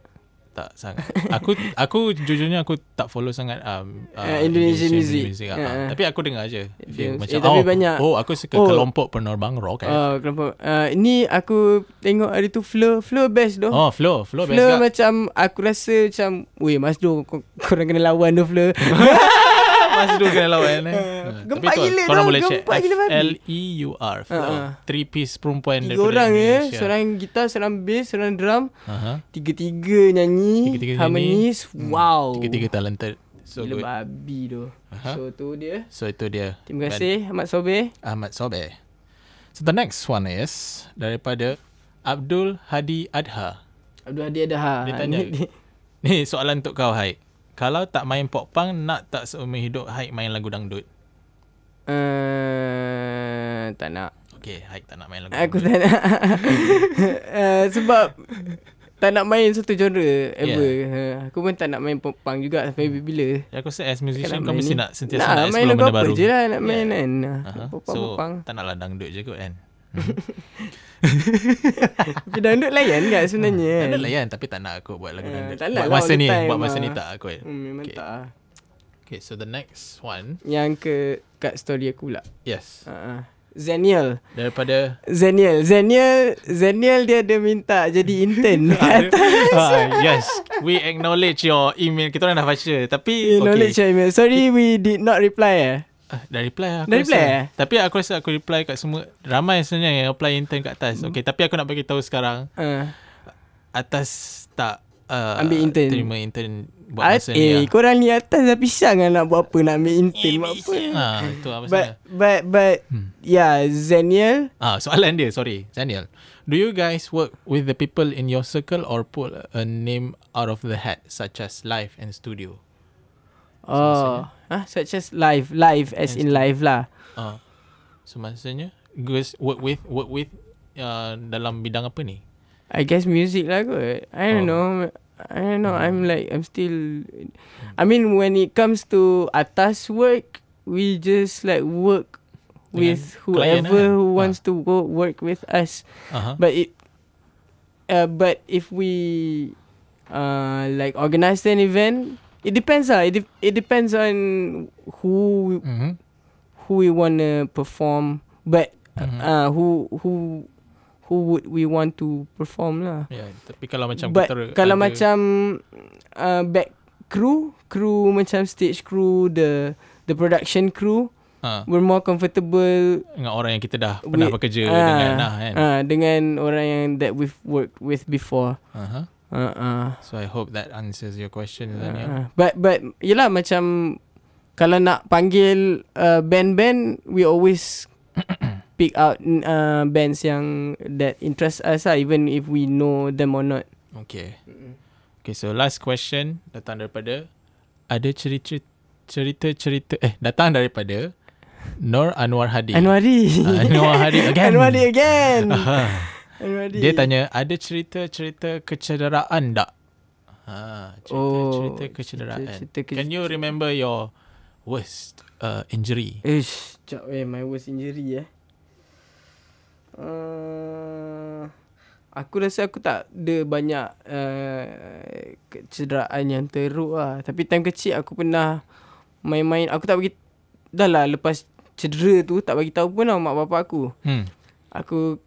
[SPEAKER 1] Tak sangat. Aku aku jujurnya aku tak follow sangat um,
[SPEAKER 2] Uh, Indonesian music.
[SPEAKER 1] ah.
[SPEAKER 2] Uh, uh.
[SPEAKER 1] Tapi aku dengar. Feel
[SPEAKER 2] Eh,
[SPEAKER 1] macam
[SPEAKER 2] tapi
[SPEAKER 1] oh,
[SPEAKER 2] banyak-
[SPEAKER 1] oh aku suka
[SPEAKER 2] Oh.
[SPEAKER 1] kelompok penerbang rock eh.
[SPEAKER 2] Oh, kelompok. Uh, ni aku tengok hari tu Flow. Flow best doh.
[SPEAKER 1] oh, Flow, Flow, best
[SPEAKER 2] Flow macam aku rasa macam Weh Mas Do kau, korang kena lawan tu Flow
[SPEAKER 1] Mas Du kena lawan eh. Ah,
[SPEAKER 2] gempak
[SPEAKER 1] Tapi tu,
[SPEAKER 2] gila
[SPEAKER 1] korang boleh check.
[SPEAKER 2] gila babi.
[SPEAKER 1] F-L-E-U-R. Flow.
[SPEAKER 2] Ah, ah.
[SPEAKER 1] Three piece perempuan
[SPEAKER 2] Tiga orang
[SPEAKER 1] Indonesia.
[SPEAKER 2] Seorang gitar Seorang bass Seorang drum
[SPEAKER 1] Aha.
[SPEAKER 2] Tiga-tiga nyanyi
[SPEAKER 1] Tiga-tiga
[SPEAKER 2] Harmonis
[SPEAKER 1] Hmm.
[SPEAKER 2] Wow
[SPEAKER 1] Tiga-tiga talented. So
[SPEAKER 2] Gila
[SPEAKER 1] good.
[SPEAKER 2] babi tu
[SPEAKER 1] Aha.
[SPEAKER 2] So tu dia
[SPEAKER 1] So itu dia.
[SPEAKER 2] Terima kasih Ahmad Sobe
[SPEAKER 1] Ahmad Sobe. So the next one is daripada Abdul Hadi Adha.
[SPEAKER 2] Abdul Hadi ada ha
[SPEAKER 1] Dia tanya. Ni soalan untuk kau Haik. Kalau tak main pop punk, nak tak seumur hidup Haik main lagu dangdut?
[SPEAKER 2] uh, Tak nak
[SPEAKER 1] Okay, Haik tak nak main lagu
[SPEAKER 2] Aku
[SPEAKER 1] dangdut.
[SPEAKER 2] tak nak uh, Sebab Tak nak main satu genre Ever yeah. Aku pun tak nak main pop punk juga Sampai bila
[SPEAKER 1] Ya, aku rasa as musician
[SPEAKER 2] Nak
[SPEAKER 1] kau
[SPEAKER 2] main
[SPEAKER 1] mesti nak sentiasa
[SPEAKER 2] nak,
[SPEAKER 1] nak,
[SPEAKER 2] main
[SPEAKER 1] explore
[SPEAKER 2] lagu
[SPEAKER 1] benda
[SPEAKER 2] apa
[SPEAKER 1] baru.
[SPEAKER 2] je lah Nak main
[SPEAKER 1] Yeah.
[SPEAKER 2] kan
[SPEAKER 1] Aha.
[SPEAKER 2] Pop punk,
[SPEAKER 1] So,
[SPEAKER 2] pop punk
[SPEAKER 1] tak naklah dangdut je kot kan.
[SPEAKER 2] Tapi dangdut layan kan sebenarnya kan
[SPEAKER 1] Dangdut layan tapi tak nak aku buat lagu
[SPEAKER 2] Ah,
[SPEAKER 1] dangdut.
[SPEAKER 2] tak nak
[SPEAKER 1] buat
[SPEAKER 2] lah
[SPEAKER 1] masa ni,
[SPEAKER 2] time
[SPEAKER 1] buat masa
[SPEAKER 2] lah.
[SPEAKER 1] ni tak aku.
[SPEAKER 2] hmm, Memang
[SPEAKER 1] Okay.
[SPEAKER 2] tak ah.
[SPEAKER 1] Okay, so the next one.
[SPEAKER 2] Yang ke Kat story aku pula
[SPEAKER 1] Yes.
[SPEAKER 2] uh, Zeniel
[SPEAKER 1] Daripada
[SPEAKER 2] Zeniel Zeniel Zeniel dia ada minta Jadi intern kat
[SPEAKER 1] ah, yes, we acknowledge your email. Kita orang dah baca. Tapi
[SPEAKER 2] Knowledge
[SPEAKER 1] okay.
[SPEAKER 2] your email Sorry we did not reply eh
[SPEAKER 1] Ah, dah reply lah aku
[SPEAKER 2] Dah
[SPEAKER 1] rasa.
[SPEAKER 2] reply eh?
[SPEAKER 1] Tapi aku rasa aku reply kat semua Ramai sebenarnya yang apply intern kat atas Okay tapi aku nak bagi tahu sekarang
[SPEAKER 2] uh,
[SPEAKER 1] Atas tak uh,
[SPEAKER 2] Ambil intern.
[SPEAKER 1] Terima intern Buat
[SPEAKER 2] At,
[SPEAKER 1] masa ni
[SPEAKER 2] eh,
[SPEAKER 1] lah.
[SPEAKER 2] korang ni atas dah pisang kan nak buat apa Nak ambil intern buat apa
[SPEAKER 1] ha, Itu apa
[SPEAKER 2] But but but
[SPEAKER 1] Hmm.
[SPEAKER 2] yeah, Zeniel.
[SPEAKER 1] Ah, soalan dia, sorry, Daniel. Do you guys work with the people in your circle or pull a name out of the hat, such as live and studio?
[SPEAKER 2] Oh, ah, such as live, live as in live lah.
[SPEAKER 1] Ah, so maksudnya, guys work with work with uh, dalam bidang apa ni?
[SPEAKER 2] I guess music lah kot. I don't
[SPEAKER 1] Oh.
[SPEAKER 2] know. I don't know. I'm like I'm still. I mean, when it comes to atas work, we just like work with
[SPEAKER 1] Dengan klien
[SPEAKER 2] whoever
[SPEAKER 1] lah.
[SPEAKER 2] who
[SPEAKER 1] Ah.
[SPEAKER 2] wants to go work with us.
[SPEAKER 1] Uh-huh.
[SPEAKER 2] But it, uh, but if we, uh, like organize an event, it depends lah. It, de- it depends on who
[SPEAKER 1] mm-hmm.
[SPEAKER 2] who we wanna perform. But
[SPEAKER 1] Mhm.
[SPEAKER 2] uh, who who who would we want to perform lah.
[SPEAKER 1] Yeah, tapi kalau macam
[SPEAKER 2] But
[SPEAKER 1] kita
[SPEAKER 2] kalau
[SPEAKER 1] ada-
[SPEAKER 2] macam uh, back crew, crew macam stage crew, the the production crew,
[SPEAKER 1] ha,
[SPEAKER 2] we're more comfortable
[SPEAKER 1] dengan orang yang kita dah pernah
[SPEAKER 2] with-
[SPEAKER 1] bekerja
[SPEAKER 2] ah,
[SPEAKER 1] dengan nah kan.
[SPEAKER 2] ah, dengan orang yang that we've worked with before.
[SPEAKER 1] Uh-huh.
[SPEAKER 2] Uh, uh,
[SPEAKER 1] So I hope that answers your question Daniel.
[SPEAKER 2] uh, but but yelah macam kalau nak panggil uh, band-band, we always pick out uh, bands yang that interest us lah, even if we know them or not.
[SPEAKER 1] Okay. Okay, so last question datang daripada ada cerita cerita eh datang daripada Nur Anwar Hadi.
[SPEAKER 2] Anwari.
[SPEAKER 1] Ah, Anwar Hadi again.
[SPEAKER 2] Anwari again.
[SPEAKER 1] Dia tanya ada cerita-cerita kecederaan tak? Ha, Ha, cerita,
[SPEAKER 2] Oh,
[SPEAKER 1] kecederaan.
[SPEAKER 2] cerita- cerita
[SPEAKER 1] Can you remember your worst uh, injury?
[SPEAKER 2] Ish, Sekejap eh, my worst injury eh. Uh, aku rasa aku tak ada banyak uh, kecederaan yang teruk lah. Tapi time kecil aku pernah main-main. Aku tak bagi... Dah lah lepas cedera tu tak bagi tahu pun lah mak bapak aku.
[SPEAKER 1] Hmm.
[SPEAKER 2] Aku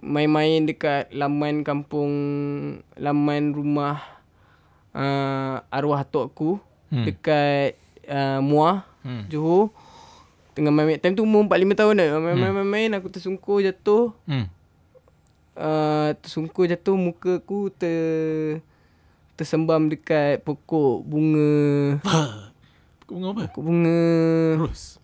[SPEAKER 2] main-main dekat laman kampung, laman rumah uh, arwah atuk aku
[SPEAKER 1] Hmm.
[SPEAKER 2] hmm. dekat uh, Muar,
[SPEAKER 1] Hmm.
[SPEAKER 2] Johor. Tengah main, time tu umur 4-5 tahun dah. Main-main-main aku tersungkur jatuh.
[SPEAKER 1] Hmm.
[SPEAKER 2] Uh, tersungkur jatuh muka aku ter tersembam dekat pokok bunga
[SPEAKER 1] Bunga apa?
[SPEAKER 2] pokok bunga
[SPEAKER 1] Terus.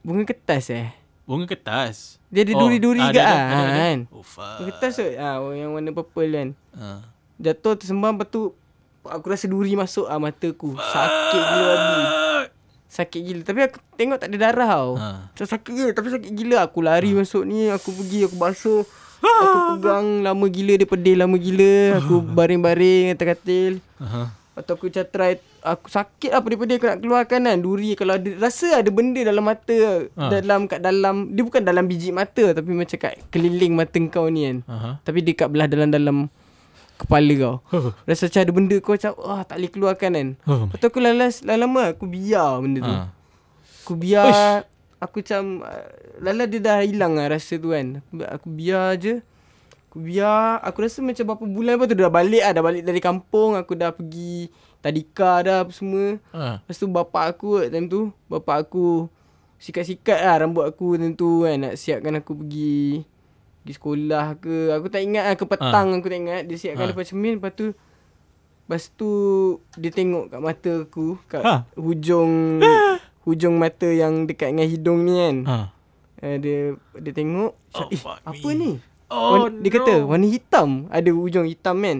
[SPEAKER 2] bunga kertas eh.
[SPEAKER 1] Bunga kertas.
[SPEAKER 2] Dia ada duri-duri
[SPEAKER 1] ah,
[SPEAKER 2] ke
[SPEAKER 1] ada-
[SPEAKER 2] ah,
[SPEAKER 1] ada- ada.
[SPEAKER 2] kan.
[SPEAKER 1] Oh, fuck.
[SPEAKER 2] Bunga kertas tu ah yang warna purple kan.
[SPEAKER 1] Ah.
[SPEAKER 2] Jatuh tersembam lepas tu aku rasa duri masuk ah mataku. Sakit gila babi. Sakit gila tapi aku tengok tak ada darah tau.
[SPEAKER 1] Ha.
[SPEAKER 2] Macam sakit gila tapi sakit gila aku lari masuk ni aku pergi aku basuh. Aku pegang lama gila dia pedih lama gila. Aku baring-baring atas katil. Lepas tu aku macam try Aku sakit lah pedih-pedih aku nak keluarkan kan Duri. Kalau ada Rasa ada benda dalam mata
[SPEAKER 1] Ha.
[SPEAKER 2] Dalam kat dalam Dia bukan dalam biji mata Tapi macam kat keliling mata kau ni kan.
[SPEAKER 1] Aha.
[SPEAKER 2] Tapi dia kat belah dalam-dalam Kepala kau. Rasa macam ada benda kau macam Wah tak boleh keluarkan kan.
[SPEAKER 1] Oh
[SPEAKER 2] Lepas tu aku lalas Lama-lama aku biar benda tu.
[SPEAKER 1] Ha.
[SPEAKER 2] Aku biar Aku macam Lala dia dah hilang lah rasa tu kan. Aku, aku biar je Aku biar Aku rasa macam berapa bulan lepas tu dah balik lah Dah balik dari kampung Aku dah pergi Tadika dah apa semua
[SPEAKER 1] Ha.
[SPEAKER 2] Lepas tu bapak aku time tu Bapak aku Sikat-sikat lah rambut aku time tu kan Nak siapkan aku pergi Pergi sekolah ke Aku tak ingat lah ke petang aku tak ingat Dia siapkan
[SPEAKER 1] Ha.
[SPEAKER 2] depan cermin Lepas tu Lepas tu Dia tengok kat mata aku Kat
[SPEAKER 1] Ha.
[SPEAKER 2] hujung Hujung mata yang dekat dengan hidung ni kan
[SPEAKER 1] Ha.
[SPEAKER 2] uh, Dia Dia tengok
[SPEAKER 1] Oh,
[SPEAKER 2] eh, Apa
[SPEAKER 1] me.
[SPEAKER 2] ni
[SPEAKER 1] Oh,
[SPEAKER 2] Wan- Dia kata warna hitam. Ada hujung hitam kan?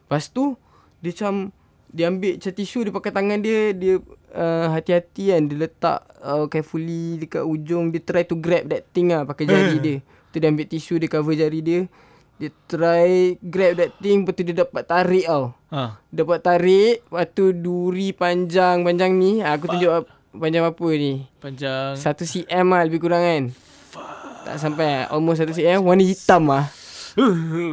[SPEAKER 2] Lepas tu Dia macam Dia ambil macam tisu Dia pakai tangan dia Dia uh, hati-hati kan? Dia letak uh, carefully Dekat ujung Dia try to grab that thing lah Pakai jari dia. Tu dia ambil tisu Dia cover jari dia. Dia try Grab that thing Lepas tu dia dapat tarik tau.
[SPEAKER 1] Ha.
[SPEAKER 2] Dapat tarik Lepas tu duri panjang. Panjang ni Aku tunjuk ap- panjang apa ni?
[SPEAKER 1] Panjang.
[SPEAKER 2] 1 cm lah lebih kurang kan Tak sampai lah Almost 1 cm Warna hitam lah Dia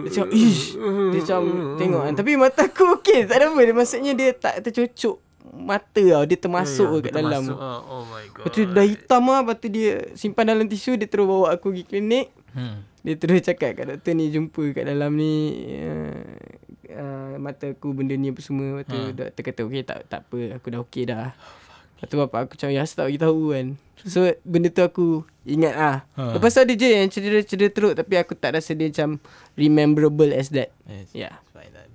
[SPEAKER 2] macam Ish. Dia macam Tengok kan Tapi mata aku okey. Tak ada apa. Dia, Maksudnya dia tak tercocok Mata tau. Dia termasuk
[SPEAKER 1] Ya,
[SPEAKER 2] yeah, kat dalam.
[SPEAKER 1] termasuk. Ah, Oh my god.
[SPEAKER 2] Lepas tu dah hitam lah Lepas tu dia Simpan dalam tisu. Dia terus bawa aku pergi klinik.
[SPEAKER 1] Hmm.
[SPEAKER 2] Dia terus cakap kat doktor ni Jumpa kat dalam ni. Uh, uh, Mata aku benda ni apa semua. Lepas tu
[SPEAKER 1] Ha.
[SPEAKER 2] doktor kata Okey tak tak apa. Aku dah okey dah Lepas tu bapak aku macam Ya tak bagi tahu kan So benda tu aku Ingat ah.
[SPEAKER 1] Ha.
[SPEAKER 2] Lepas tu ada je yang cedera-cedera teruk Tapi aku tak rasa dia macam Rememberable as that
[SPEAKER 1] Yes.
[SPEAKER 2] Ya yeah.
[SPEAKER 1] Fine then.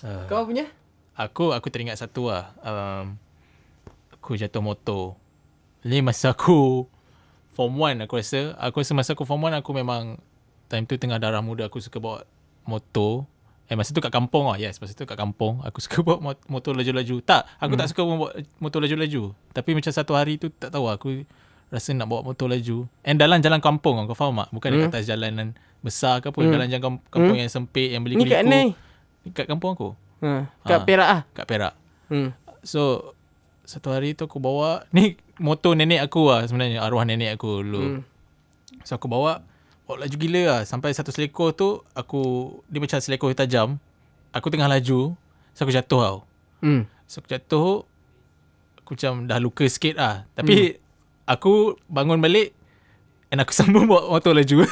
[SPEAKER 1] Uh,
[SPEAKER 2] Kau punya?
[SPEAKER 1] Aku aku teringat satu lah. Um, aku jatuh motor. Ni masa aku form 1 aku rasa. Aku rasa masa aku form 1 aku memang time tu tengah darah muda aku suka bawa motor. Eh masa tu kat kampung lah. Yes, masa tu kat kampung. Aku suka bawa mot- motor laju-laju. Tak, aku hmm. tak suka bawa motor laju-laju. Tapi macam satu hari tu tak tahu lah, aku rasa nak bawa motor laju. And dalam jalan kampung kau faham tak? Bukan dekat atas jalanan besar ke apa.
[SPEAKER 2] Hmm.
[SPEAKER 1] Jalan jalan kamp- kampung yang sempit, yang
[SPEAKER 2] Ni kat
[SPEAKER 1] keliku.
[SPEAKER 2] ni
[SPEAKER 1] Kat kampung aku.
[SPEAKER 2] ha. Kat
[SPEAKER 1] Ha.
[SPEAKER 2] Perak ah.
[SPEAKER 1] Kat Perak.
[SPEAKER 2] hmm.
[SPEAKER 1] So satu hari tu aku bawa ni motor nenek aku lah sebenarnya arwah nenek aku dulu. Hmm.
[SPEAKER 2] Hmm.
[SPEAKER 1] So aku bawa laju gila lah sampai satu selekor tu aku dia macam selekor tajam. Aku tengah laju so aku jatuh tau.
[SPEAKER 2] Hmm.
[SPEAKER 1] So aku jatuh aku macam dah luka sikit lah. Tapi hmm. aku bangun balik and aku sambung bawa motor laju.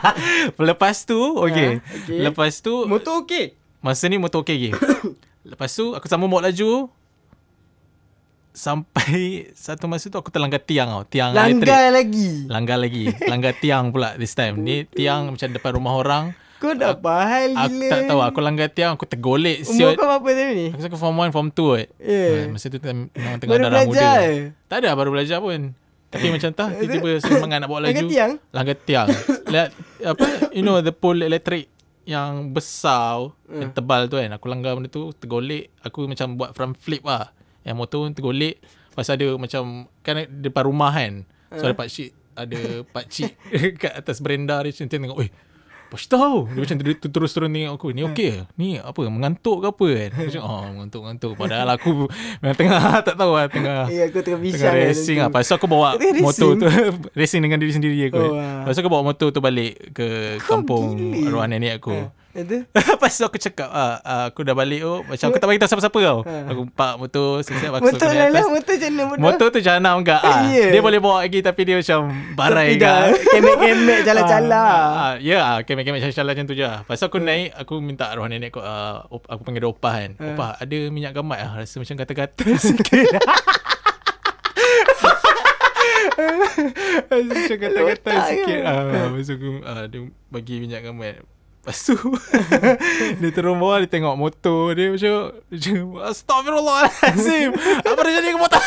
[SPEAKER 1] Lepas tu okay.
[SPEAKER 2] Ha, okay.
[SPEAKER 1] Lepas tu
[SPEAKER 2] Motor okey?
[SPEAKER 1] Masa ni motor okey lagi. Lepas tu aku sambung bawa laju. Sampai satu masa tu aku terlanggar tiang tau. Tiang elektrik.
[SPEAKER 2] Langgar lagi
[SPEAKER 1] Langgar lagi. Langgar tiang pula this time. Ni tiang macam depan rumah orang.
[SPEAKER 2] Kau dah bahal
[SPEAKER 1] Aku
[SPEAKER 2] gila
[SPEAKER 1] tak tahu. Aku langgar tiang. Aku tergolek.
[SPEAKER 2] Umur
[SPEAKER 1] Siot.
[SPEAKER 2] kau berapa time ni?
[SPEAKER 1] Aku rasa aku form 1, form 2 kot.
[SPEAKER 2] Ya.
[SPEAKER 1] Ah, Masa tu memang tengah
[SPEAKER 2] Baru
[SPEAKER 1] darah
[SPEAKER 2] belajar
[SPEAKER 1] muda.
[SPEAKER 2] eh?
[SPEAKER 1] Tak ada baru belajar pun. Tapi macam tak. Tiba-tiba semangat nak bawa laju.
[SPEAKER 2] Langgar tiang?
[SPEAKER 1] Langgar tiang. Lihat, apa, you know the pole elektrik yang besar,
[SPEAKER 2] Hmm.
[SPEAKER 1] yang tebal tu kan. Aku langgar benda tu, tergolek. Aku macam buat front flip lah. Yang motor pun tergolek. Lepas ada macam, kan depan rumah kan. So
[SPEAKER 2] Hmm.
[SPEAKER 1] ada pakcik, ada pakcik kat atas berenda dia macam tengok, oi, Bos tahu Dia macam ter- ter- terus turun tengok aku Ni okey ke? Ni apa Mengantuk ke apa kan macam oh mengantuk-mengantuk Padahal aku Memang tengah Tak tahu lah Tengah
[SPEAKER 2] Ya aku tengah
[SPEAKER 1] Tengah
[SPEAKER 2] bincang
[SPEAKER 1] racing lah Lepas tu aku bawa
[SPEAKER 2] Tengah
[SPEAKER 1] motor tu Racing dengan diri sendiri aku
[SPEAKER 2] Oh, ah.
[SPEAKER 1] Lepas tu aku bawa motor tu balik Ke kampung. Arwah nenek aku Lepas tu aku cakap ah, ah, Aku dah balik oh Macam aku tak bagi tahu siapa-siapa tau Aku park motor Siap-siap aku
[SPEAKER 2] Motor lah lah Motor macam mana bodoh
[SPEAKER 1] Motor tu jahanam enggak ah.
[SPEAKER 2] Ya.
[SPEAKER 1] Dia boleh bawa lagi Tapi dia macam Barai
[SPEAKER 2] Tapi dah Kemek-kemek Cala-cala
[SPEAKER 1] Ah, ya, ah, kemek-kemek cala-cala macam tu je. Lepas tu aku naik, aku minta arwah nenek aku, uh, aku panggil dia opah kan.
[SPEAKER 2] Ah.
[SPEAKER 1] Opah, ada minyak gamat ah, rasa macam kata-kata sikit. macam kata-kata sikit. Ah, lepas tu aku, ah, dia bagi minyak gamat. Lepas tu Dia turun bawah Dia tengok motor Dia macam, macam Astagfirullahaladzim Apa dah jadi ke motor?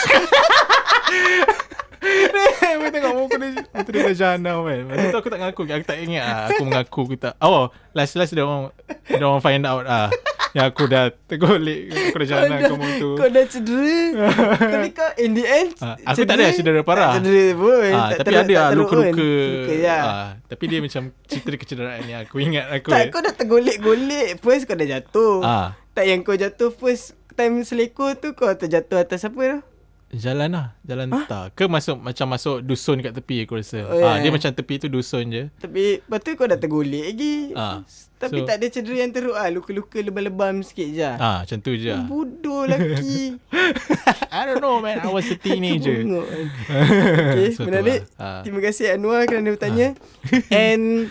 [SPEAKER 1] Dia tengok muka dia Muka dia dah jahanam kan. Masa tu aku tak ngaku Aku tak ingat lah Aku mengaku aku tak Oh last-last dia orang Dia orang find out lah Yang aku dah Tergolek Aku dah jahanam ke motor
[SPEAKER 2] Kau dah cedera. Tapi kau in the end
[SPEAKER 1] Ah, aku tak ada cedera. parah.
[SPEAKER 2] Tak cedera pun.
[SPEAKER 1] Ah,
[SPEAKER 2] Tak
[SPEAKER 1] tapi
[SPEAKER 2] teruk-
[SPEAKER 1] ada
[SPEAKER 2] tak
[SPEAKER 1] lah luka-luka.
[SPEAKER 2] Luka ya.
[SPEAKER 1] Ah, tapi dia macam cerita kecederaan ni aku ingat aku.
[SPEAKER 2] Tak kau dah tergolek-golek. First kau dah jatuh.
[SPEAKER 1] Ah.
[SPEAKER 2] Tak yang kau jatuh first Time selekor tu Kau terjatuh atas apa tu
[SPEAKER 1] Jalan lah Jalan huh? tak Ke masuk Macam masuk dusun kat tepi aku rasa
[SPEAKER 2] Oh,
[SPEAKER 1] oh, ah,
[SPEAKER 2] ya.
[SPEAKER 1] Dia macam tepi tu dusun je
[SPEAKER 2] Tapi Lepas tu kau dah tergolek lagi
[SPEAKER 1] Ah,
[SPEAKER 2] Tapi
[SPEAKER 1] so-
[SPEAKER 2] tak ada cedera yang teruk lah Luka-luka lebam-lebam sikit je
[SPEAKER 1] ah, Macam tu je lah.
[SPEAKER 2] Bodoh lelaki
[SPEAKER 1] I don't know man I was a teenager.
[SPEAKER 2] Okay
[SPEAKER 1] So
[SPEAKER 2] menarik
[SPEAKER 1] lah. Ah.
[SPEAKER 2] Terima kasih Anwar kerana bertanya And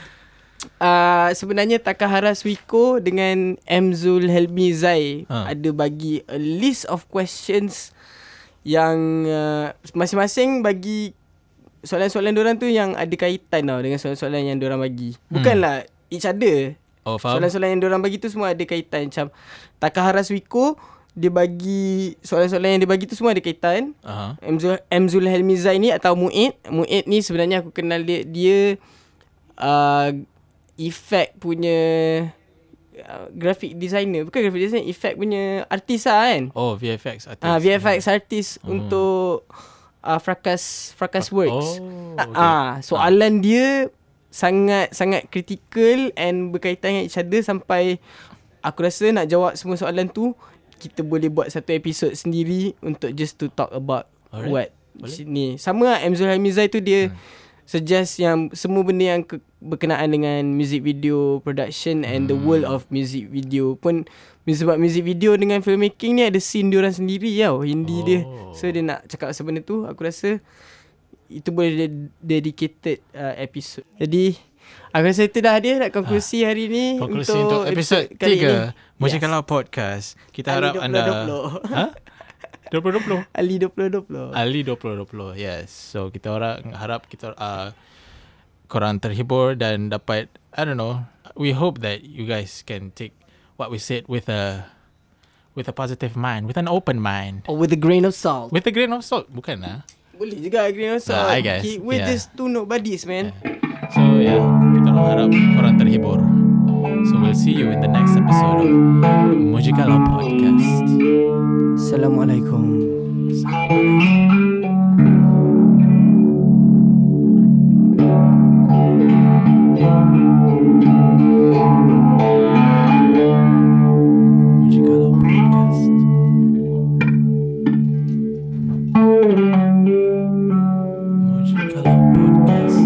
[SPEAKER 2] uh, Sebenarnya Takahara Suiko Dengan Mzul Helmi Zai
[SPEAKER 1] Ah.
[SPEAKER 2] Ada bagi a list of questions Yang uh, Masing-masing bagi Soalan-soalan diorang tu Yang ada kaitan tau Dengan soalan-soalan yang diorang bagi. Bukanlah Each other.
[SPEAKER 1] Oh faham.
[SPEAKER 2] Soalan-soalan yang diorang bagi tu Semua ada kaitan. Macam Takahara Suiko Dia bagi Soalan-soalan yang dia bagi tu Semua ada kaitan.
[SPEAKER 1] Aha.
[SPEAKER 2] Mzul, Mzul Helmi Zai ni atau Muid. Muid ni sebenarnya aku kenal dia Dia uh, Effect punya uh, Graphic designer Bukan graphic designer Effect punya artis lah kan
[SPEAKER 1] Oh VFX artist
[SPEAKER 2] Ah VFX artis untuk uh, Frakas Frakas Works.
[SPEAKER 1] Oh
[SPEAKER 2] Okay. Ah, soalan dia sangat sangat critical and berkaitan dengan each other sampai aku rasa nak jawab semua soalan tu kita boleh buat satu episod sendiri untuk just to talk about
[SPEAKER 1] Alright.
[SPEAKER 2] what ni. Sama lah Amzul Hamizai tu dia hmm. Suggest yang semua benda yang ke, berkenaan dengan music video production and the world of music video pun sebab music video dengan filmmaking ni ada scene dia orang sendiri tau indie oh. dia. So dia nak cakap pasal benda tu aku rasa itu boleh de- dedicated uh, episode. Jadi aku rasa itu dah dia nak konklusi hari ni
[SPEAKER 1] Konklusi untuk, episod
[SPEAKER 2] kali
[SPEAKER 1] 3 Macam kalau podcast Kita harap anda
[SPEAKER 2] 2020.
[SPEAKER 1] Ha? 2020
[SPEAKER 2] Ali 2020.
[SPEAKER 1] Ali 2020 Yes So kita orang harap kita uh, Korang terhibur Dan dapat I don't know We hope that you guys can take What we said with a With a positive mind With an open mind
[SPEAKER 2] Or with a grain of salt.
[SPEAKER 1] With a grain of salt Bukan lah
[SPEAKER 2] Boleh juga grain of salt.
[SPEAKER 1] Nah, I guess,
[SPEAKER 2] Ki- We're
[SPEAKER 1] yeah.
[SPEAKER 2] just two nobodies man.
[SPEAKER 1] So yeah Kita orang harap Korang terhibur So we'll see you in the next episode of Mujikalau Podcast
[SPEAKER 2] Assalamualaikum.
[SPEAKER 1] Mujikalau Podcast Mujikalau Podcast